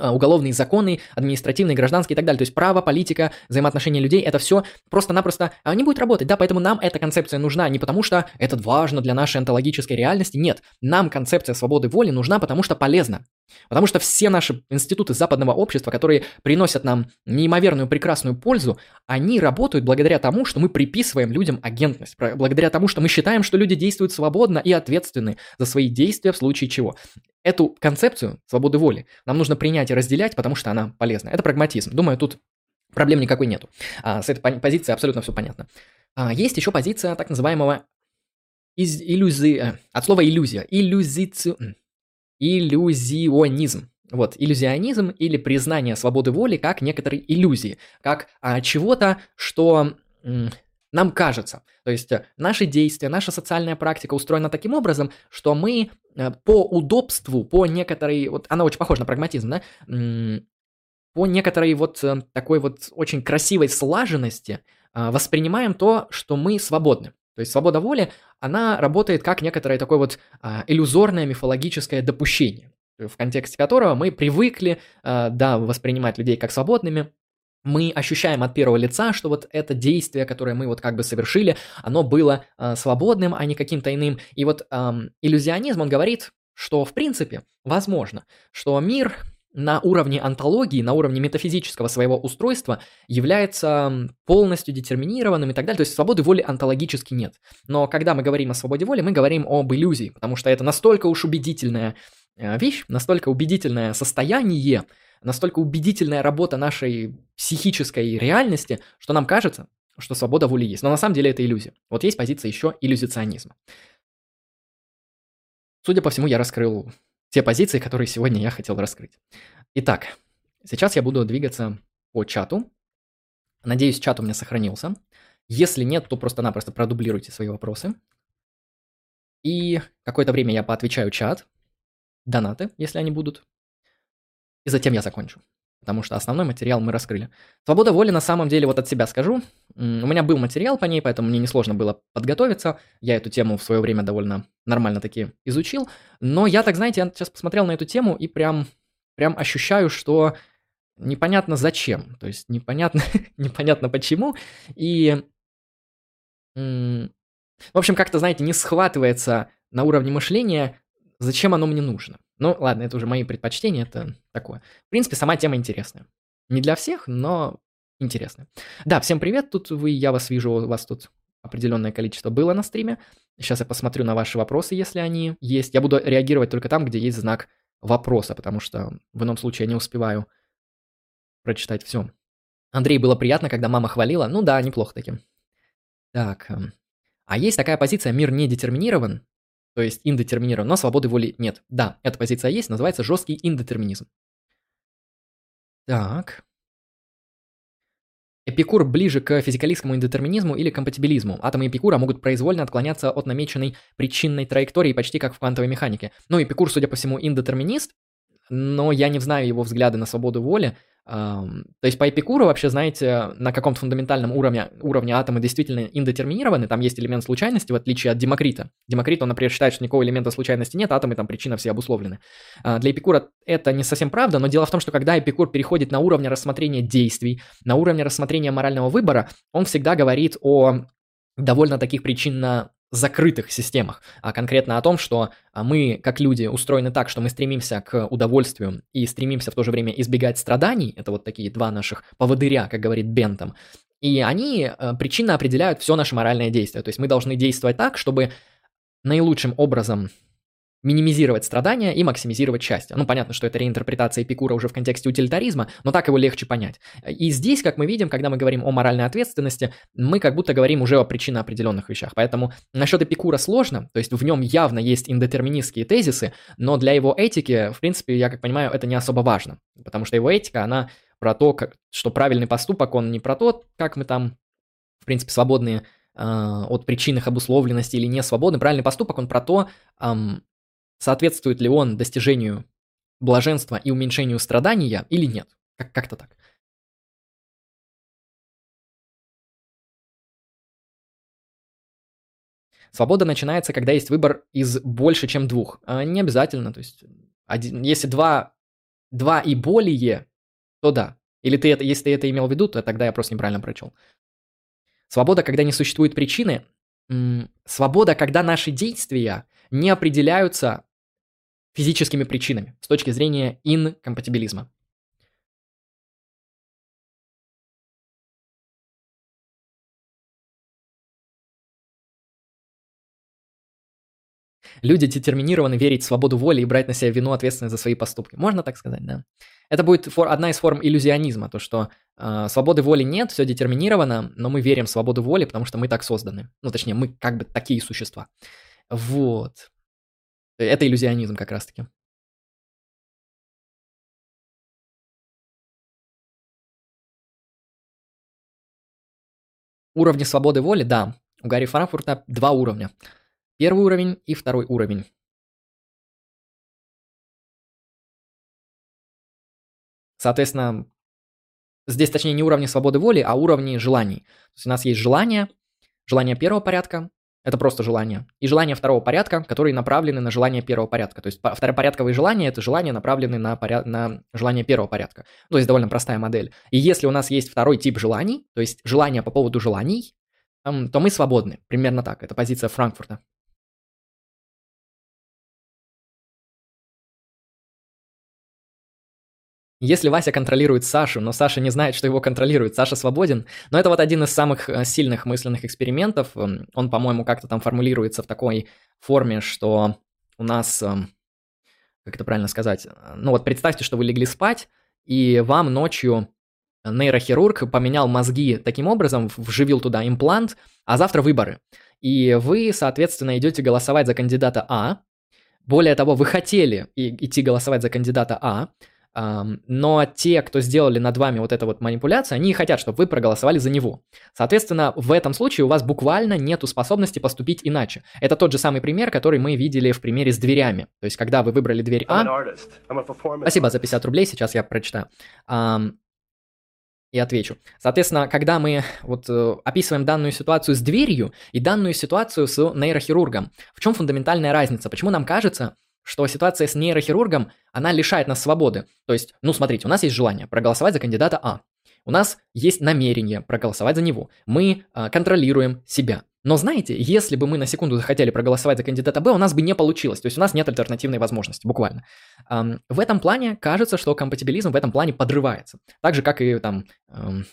уголовные законы, административные, гражданские и так далее. То есть право, политика, взаимоотношения людей, это все просто-напросто а, не будет работать. Да, поэтому нам эта концепция нужна не потому, что это важно для нашей онтологической реальности. Нет, нам концепция свободы воли нужна, потому что полезна. Потому что все наши институты западного общества, которые приносят нам неимоверную прекрасную пользу, они работают благодаря тому, что мы приписываем людям агентность, благодаря тому, что мы считаем, что люди действуют свободно и ответственны за свои действия в случае чего. Эту концепцию свободы воли нам нужно принять и разделять, потому что она полезна. Это прагматизм. Думаю, тут проблем никакой нету. А, с этой позиции абсолютно все понятно. А, есть еще позиция так называемого из иллюзии, э, от слова иллюзия, иллюзици... иллюзионизм. Вот, иллюзионизм или признание свободы воли как некоторой иллюзии, как а, чего-то, что нам кажется. То есть э, наши действия, наша социальная практика устроена таким образом, что мы э, по удобству, по некоторой, вот она очень похожа на прагматизм, да, по некоторой вот э, такой вот очень красивой слаженности воспринимаем то, что мы свободны. То есть свобода воли, она работает как некоторое такое вот а, иллюзорное мифологическое допущение, в контексте которого мы привыкли, да, воспринимать людей как свободными, мы ощущаем от первого лица, что вот это действие, которое мы вот как бы совершили, оно было э, свободным, а не каким-то иным. И вот э, иллюзионизм, он говорит, что в принципе возможно, что мир на уровне антологии, на уровне метафизического своего устройства является полностью детерминированным и так далее. То есть свободы воли антологически нет. Но когда мы говорим о свободе воли, мы говорим об иллюзии, потому что это настолько уж убедительная э, вещь, настолько убедительное состояние, настолько убедительная работа нашей психической реальности, что нам кажется, что свобода воли есть. Но на самом деле это иллюзия. Вот есть позиция еще иллюзиционизма. Судя по всему, я раскрыл те позиции, которые сегодня я хотел раскрыть. Итак, сейчас я буду двигаться по чату. Надеюсь, чат у меня сохранился. Если нет, то просто-напросто продублируйте свои вопросы. И какое-то время я поотвечаю чат, донаты, если они будут. И затем я закончу. Потому что основной материал мы раскрыли. Свобода воли на самом деле, вот от себя скажу. У меня был материал по ней, поэтому мне несложно было подготовиться. Я эту тему в свое время довольно нормально таки изучил. Но я так, знаете, я сейчас посмотрел на эту тему и прям, прям ощущаю, что непонятно зачем. То есть непонятно, непонятно почему. И, в общем, как-то, знаете, не схватывается на уровне мышления, зачем оно мне нужно. Ну, ладно, это уже мои предпочтения, это такое. В принципе, сама тема интересная. Не для всех, но интересная. Да, всем привет, тут вы, я вас вижу, у вас тут определенное количество было на стриме. Сейчас я посмотрю на ваши вопросы, если они есть. Я буду реагировать только там, где есть знак вопроса, потому что в ином случае я не успеваю прочитать все. Андрей, было приятно, когда мама хвалила. Ну да, неплохо таким. Так, эм, а есть такая позиция «мир не детерминирован», то есть индетерминирован, но свободы воли нет. Да, эта позиция есть, называется жесткий индетерминизм. Так. Эпикур ближе к физикалистскому индетерминизму или компатибилизму. Атомы Эпикура могут произвольно отклоняться от намеченной причинной траектории почти как в квантовой механике. Ну, Эпикур, судя по всему, индетерминист. Но я не знаю его взгляды на свободу воли. То есть по Эпикуру вообще, знаете, на каком-то фундаментальном уровне, уровне атомы действительно индетерминированы, там есть элемент случайности, в отличие от Демокрита. Демокрит, он, например, считает, что никакого элемента случайности нет, атомы там причина все обусловлены. А, для Эпикура это не совсем правда, но дело в том, что когда Эпикур переходит на уровень рассмотрения действий, на уровень рассмотрения морального выбора, он всегда говорит о довольно таких причинно закрытых системах, а конкретно о том, что а, мы, как люди, устроены так, что мы стремимся к удовольствию и стремимся в то же время избегать страданий, это вот такие два наших поводыря, как говорит Бентом, и они а, причинно определяют все наше моральное действие, то есть мы должны действовать так, чтобы наилучшим образом минимизировать страдания и максимизировать счастье. Ну, понятно, что это реинтерпретация Эпикура уже в контексте утилитаризма, но так его легче понять. И здесь, как мы видим, когда мы говорим о моральной ответственности, мы как будто говорим уже о причинно определенных вещах. Поэтому насчет Эпикура сложно, то есть в нем явно есть индетерминистские тезисы, но для его этики, в принципе, я как понимаю, это не особо важно, потому что его этика, она про то, как, что правильный поступок, он не про то, как мы там, в принципе, свободные э, от причин их обусловленности или не свободны. Правильный поступок, он про то, эм, соответствует ли он достижению блаженства и уменьшению страдания или нет. Как- как-то так. Свобода начинается, когда есть выбор из больше, чем двух. А не обязательно, то есть один, если два, два и более, то да. Или ты это, если ты это имел в виду, то тогда я просто неправильно прочел. Свобода, когда не существует причины. Свобода, когда наши действия не определяются физическими причинами с точки зрения инкомпатибилизма. Люди детерминированы верить в свободу воли и брать на себя вину ответственность за свои поступки. Можно так сказать, да? Это будет фор- одна из форм иллюзионизма, то что э, свободы воли нет, все детерминировано, но мы верим в свободу воли, потому что мы так созданы. Ну, точнее, мы как бы такие существа. Вот. Это иллюзионизм как раз-таки. Уровни свободы воли, да. У Гарри Франкфурта два уровня. Первый уровень и второй уровень. Соответственно, здесь точнее не уровни свободы воли, а уровни желаний. То есть у нас есть желание, желание первого порядка, это просто желание. И желания второго порядка, которые направлены на желание первого порядка. То есть второпорядковые желания – это желания, направленные на, поряд... на желание первого порядка. Ну, то есть довольно простая модель. И если у нас есть второй тип желаний, то есть желания по поводу желаний, то мы свободны. Примерно так. Это позиция Франкфурта. Если Вася контролирует Сашу, но Саша не знает, что его контролирует, Саша свободен. Но это вот один из самых э, сильных мысленных экспериментов. Эм, он, по-моему, как-то там формулируется в такой форме, что у нас, эм, как это правильно сказать, э, ну вот представьте, что вы легли спать, и вам ночью нейрохирург поменял мозги таким образом, вживил туда имплант, а завтра выборы. И вы, соответственно, идете голосовать за кандидата А. Более того, вы хотели идти голосовать за кандидата А, но те, кто сделали над вами вот эту вот манипуляцию, они хотят, чтобы вы проголосовали за него. Соответственно, в этом случае у вас буквально нету способности поступить иначе. Это тот же самый пример, который мы видели в примере с дверями. То есть, когда вы выбрали дверь А... Спасибо за 50 рублей, сейчас я прочитаю. И отвечу. Соответственно, когда мы вот э, описываем данную ситуацию с дверью и данную ситуацию с нейрохирургом, в чем фундаментальная разница? Почему нам кажется, что ситуация с нейрохирургом, она лишает нас свободы. То есть, ну смотрите, у нас есть желание проголосовать за кандидата А. У нас есть намерение проголосовать за него. Мы э, контролируем себя. Но знаете, если бы мы на секунду захотели проголосовать за кандидата Б, у нас бы не получилось. То есть у нас нет альтернативной возможности, буквально. Эм, в этом плане кажется, что компатибилизм в этом плане подрывается. Так же, как и там эм,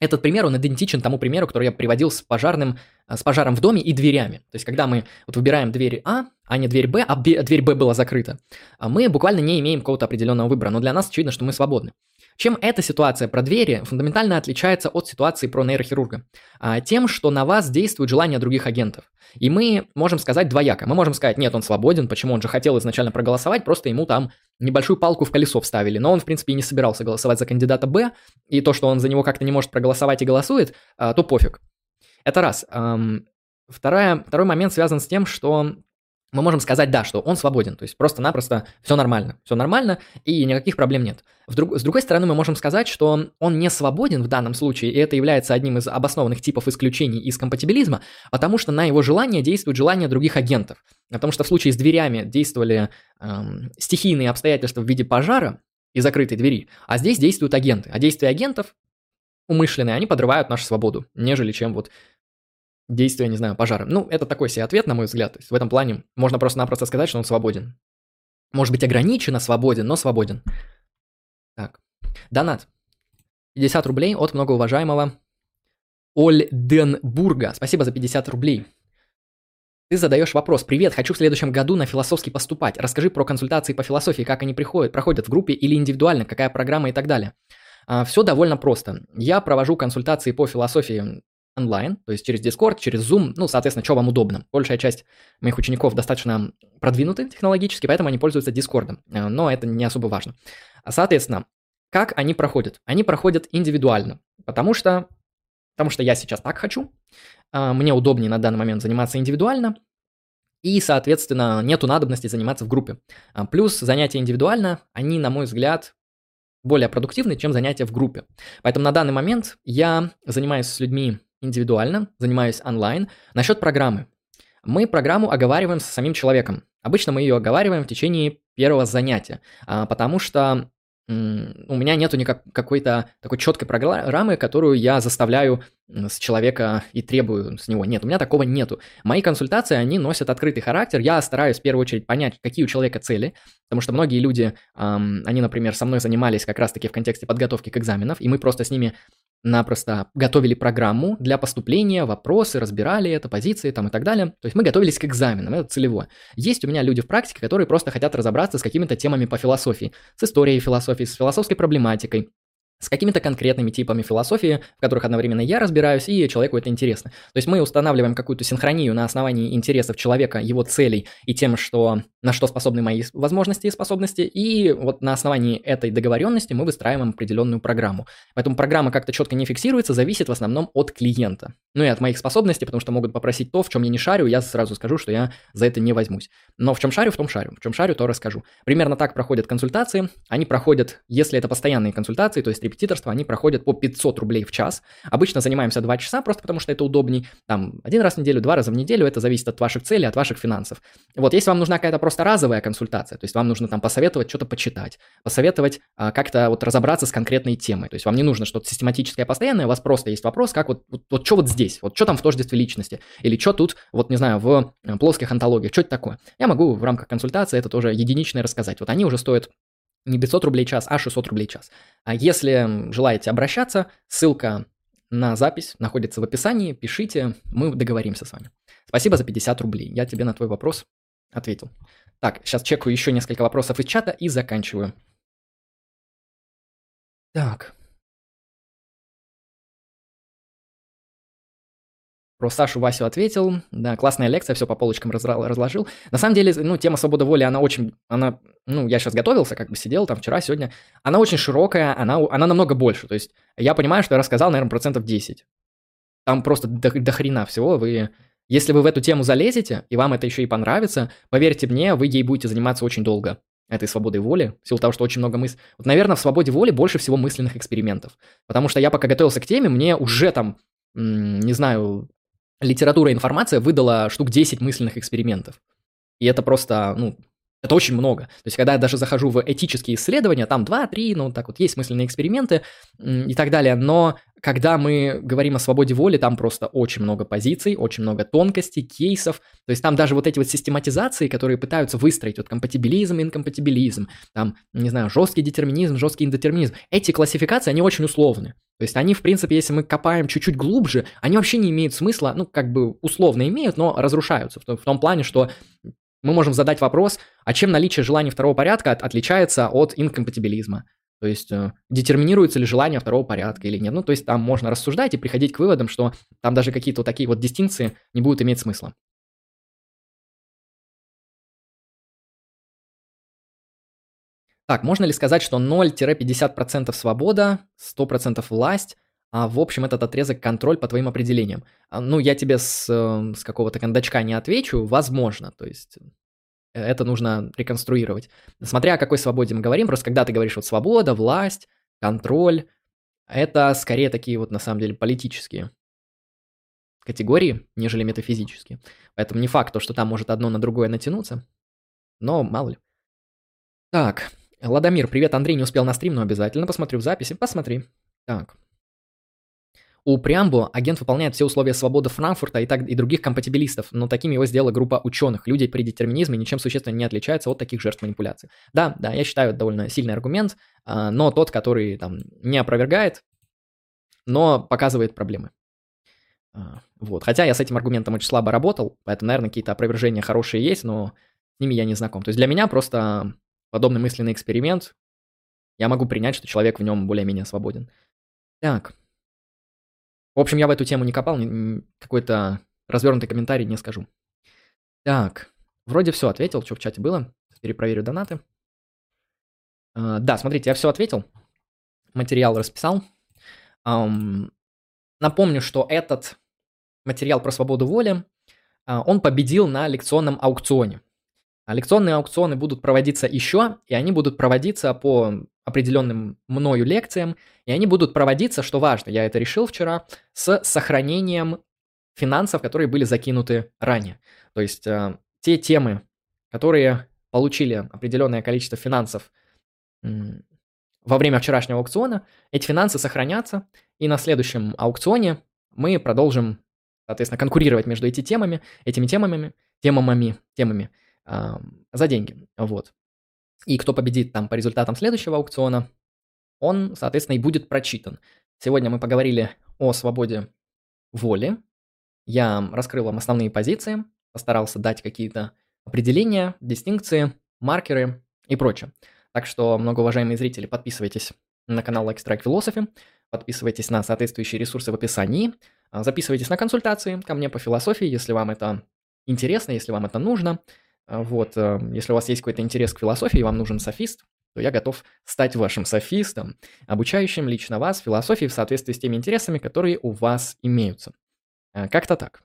этот пример, он идентичен тому примеру, который я приводил с пожарным, э, с пожаром в доме и дверями. То есть, когда мы вот выбираем дверь А, а не дверь Б, а дверь Б была закрыта, а мы буквально не имеем какого-то определенного выбора, но для нас очевидно, что мы свободны. Чем эта ситуация про двери фундаментально отличается от ситуации про нейрохирурга? А, тем, что на вас действует желание других агентов. И мы можем сказать двояко. Мы можем сказать, нет, он свободен, почему он же хотел изначально проголосовать, просто ему там небольшую палку в колесо вставили. Но он, в принципе, и не собирался голосовать за кандидата Б, и то, что он за него как-то не может проголосовать и голосует, а, то пофиг. Это раз. Вторая, второй момент связан с тем, что мы можем сказать, да, что он свободен, то есть просто-напросто все нормально, все нормально и никаких проблем нет. Друг, с другой стороны, мы можем сказать, что он не свободен в данном случае, и это является одним из обоснованных типов исключений из компатибилизма, потому что на его желание действуют желания других агентов. Потому что в случае с дверями действовали эм, стихийные обстоятельства в виде пожара и закрытой двери, а здесь действуют агенты. А действия агентов умышленные, они подрывают нашу свободу, нежели чем вот действия, не знаю, пожара. Ну, это такой себе ответ, на мой взгляд. То есть в этом плане можно просто-напросто сказать, что он свободен. Может быть, ограниченно свободен, но свободен. Так. Донат. 50 рублей от многоуважаемого Ольденбурга. Спасибо за 50 рублей. Ты задаешь вопрос. Привет, хочу в следующем году на философский поступать. Расскажи про консультации по философии, как они приходят, проходят в группе или индивидуально, какая программа и так далее. А, Все довольно просто. Я провожу консультации по философии онлайн, то есть через Discord, через Zoom, ну, соответственно, что вам удобно. Большая часть моих учеников достаточно продвинуты технологически, поэтому они пользуются Discord, э, но это не особо важно. Соответственно, как они проходят? Они проходят индивидуально, потому что, потому что я сейчас так хочу, э, мне удобнее на данный момент заниматься индивидуально, и, соответственно, нету надобности заниматься в группе. А, плюс занятия индивидуально, они, на мой взгляд, более продуктивны, чем занятия в группе. Поэтому на данный момент я занимаюсь с людьми индивидуально, занимаюсь онлайн. Насчет программы. Мы программу оговариваем с самим человеком. Обычно мы ее оговариваем в течение первого занятия, а, потому что у меня нету никак какой-то такой четкой программы, которую я заставляю с человека и требую с него. Нет, у меня такого нету. Мои консультации, они носят открытый характер. Я стараюсь в первую очередь понять, какие у человека цели, потому что многие люди, они, например, со мной занимались как раз-таки в контексте подготовки к экзаменам, и мы просто с ними напросто готовили программу для поступления, вопросы, разбирали это, позиции там и так далее. То есть мы готовились к экзаменам, это целевое. Есть у меня люди в практике, которые просто хотят разобраться с какими-то темами по философии, с историей философии, с философской проблематикой, с какими-то конкретными типами философии, в которых одновременно я разбираюсь, и человеку это интересно. То есть мы устанавливаем какую-то синхронию на основании интересов человека, его целей и тем, что, на что способны мои возможности и способности, и вот на основании этой договоренности мы выстраиваем определенную программу. Поэтому программа как-то четко не фиксируется, зависит в основном от клиента. Ну и от моих способностей, потому что могут попросить то, в чем я не шарю, я сразу скажу, что я за это не возьмусь. Но в чем шарю, в том шарю. В чем шарю, то расскажу. Примерно так проходят консультации. Они проходят, если это постоянные консультации, то есть репетиторство, они проходят по 500 рублей в час. Обычно занимаемся 2 часа, просто потому что это удобней. Там один раз в неделю, два раза в неделю, это зависит от ваших целей, от ваших финансов. Вот, если вам нужна какая-то просто разовая консультация, то есть вам нужно там посоветовать что-то почитать, посоветовать а, как-то вот разобраться с конкретной темой. То есть вам не нужно что-то систематическое, постоянное, у вас просто есть вопрос, как вот, вот, вот что вот здесь, вот что там в тождестве личности, или что тут, вот не знаю, в э, плоских антологиях, что это такое. Я могу в рамках консультации это тоже единичное рассказать. Вот они уже стоят не 500 рублей час, а 600 рублей час. А если желаете обращаться, ссылка на запись находится в описании, пишите, мы договоримся с вами. Спасибо за 50 рублей, я тебе на твой вопрос ответил. Так, сейчас чекаю еще несколько вопросов из чата и заканчиваю. Так. Про Сашу Васю ответил. Да, классная лекция, все по полочкам разложил. На самом деле, ну, тема свободы воли, она очень, она, ну, я сейчас готовился, как бы сидел там вчера, сегодня. Она очень широкая, она, она намного больше. То есть я понимаю, что я рассказал, наверное, процентов 10. Там просто до, до хрена всего. Вы, если вы в эту тему залезете, и вам это еще и понравится, поверьте мне, вы ей будете заниматься очень долго этой свободой воли, в силу того, что очень много мыслей. Вот, наверное, в свободе воли больше всего мысленных экспериментов. Потому что я пока готовился к теме, мне уже там, не знаю, литература и информация выдала штук 10 мысленных экспериментов. И это просто, ну, это очень много. То есть, когда я даже захожу в этические исследования, там 2-3, ну, так вот, есть смысленные эксперименты и так далее, но когда мы говорим о свободе воли, там просто очень много позиций, очень много тонкостей, кейсов. То есть там даже вот эти вот систематизации, которые пытаются выстроить, вот компатибилизм, инкомпатибилизм, там, не знаю, жесткий детерминизм, жесткий индетерминизм. Эти классификации, они очень условны. То есть они, в принципе, если мы копаем чуть-чуть глубже, они вообще не имеют смысла, ну, как бы условно имеют, но разрушаются в том, в том плане, что мы можем задать вопрос, а чем наличие желаний второго порядка отличается от инкомпатибилизма? То есть э, детерминируется ли желание второго порядка или нет. Ну, то есть там можно рассуждать и приходить к выводам, что там даже какие-то вот такие вот дистинкции не будут иметь смысла. Так, можно ли сказать, что 0-50% свобода, 100% власть, а в общем этот отрезок контроль по твоим определениям? А, ну, я тебе с, э, с какого-то кондачка не отвечу, возможно, то есть это нужно реконструировать. Смотря о какой свободе мы говорим, просто когда ты говоришь вот свобода, власть, контроль, это скорее такие вот на самом деле политические категории, нежели метафизические. Поэтому не факт, что там может одно на другое натянуться, но мало ли. Так, Ладомир, привет, Андрей, не успел на стрим, но обязательно посмотрю в записи. Посмотри. Так. У Преамбо агент выполняет все условия свободы Франкфурта и, так, и других компатибилистов, но таким его сделала группа ученых. Люди при детерминизме ничем существенно не отличаются от таких жертв манипуляций. Да, да, я считаю, это довольно сильный аргумент, а, но тот, который там не опровергает, но показывает проблемы. А, вот. Хотя я с этим аргументом очень слабо работал, поэтому, наверное, какие-то опровержения хорошие есть, но с ними я не знаком. То есть для меня просто подобный мысленный эксперимент, я могу принять, что человек в нем более-менее свободен. Так. В общем, я в эту тему не копал, какой-то развернутый комментарий не скажу. Так, вроде все ответил, что в чате было. Перепроверю донаты. Uh, да, смотрите, я все ответил. Материал расписал. Um, напомню, что этот материал про свободу воли, uh, он победил на лекционном аукционе. Лекционные аукционы будут проводиться еще, и они будут проводиться по определенным мною лекциям, и они будут проводиться, что важно, я это решил вчера, с сохранением финансов, которые были закинуты ранее. То есть э, те темы, которые получили определенное количество финансов во время вчерашнего аукциона, эти финансы сохранятся, и на следующем аукционе мы продолжим, соответственно, конкурировать между этими темами, этими темами, темами, темами, за деньги. Вот. И кто победит там по результатам следующего аукциона, он, соответственно, и будет прочитан. Сегодня мы поговорили о свободе воли. Я раскрыл вам основные позиции, постарался дать какие-то определения, дистинкции, маркеры и прочее. Так что, многоуважаемые зрители, подписывайтесь на канал Strike Philosophy, подписывайтесь на соответствующие ресурсы в описании, а, записывайтесь на консультации ко мне по философии, если вам это интересно, если вам это нужно. А, вот, э, если у вас есть какой-то интерес к философии, вам нужен софист, то я готов стать вашим софистом, обучающим лично вас философии в соответствии с теми интересами, которые у вас имеются. Э, как-то так.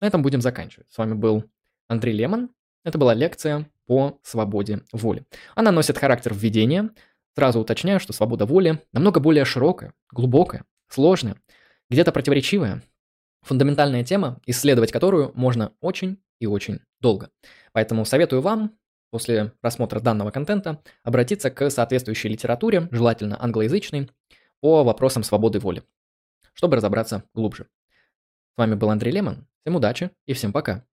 На этом будем заканчивать. С вами был Андрей Лемон. Это была лекция по свободе воли. Она носит характер введения. Сразу уточняю, что свобода воли намного более широкая, глубокая, сложная, где-то противоречивая, фундаментальная тема, исследовать которую можно очень и очень долго. Поэтому советую вам после просмотра данного контента обратиться к соответствующей литературе, желательно англоязычной, по вопросам свободы воли, чтобы разобраться глубже. С вами был Андрей Лемон. Всем удачи и всем пока.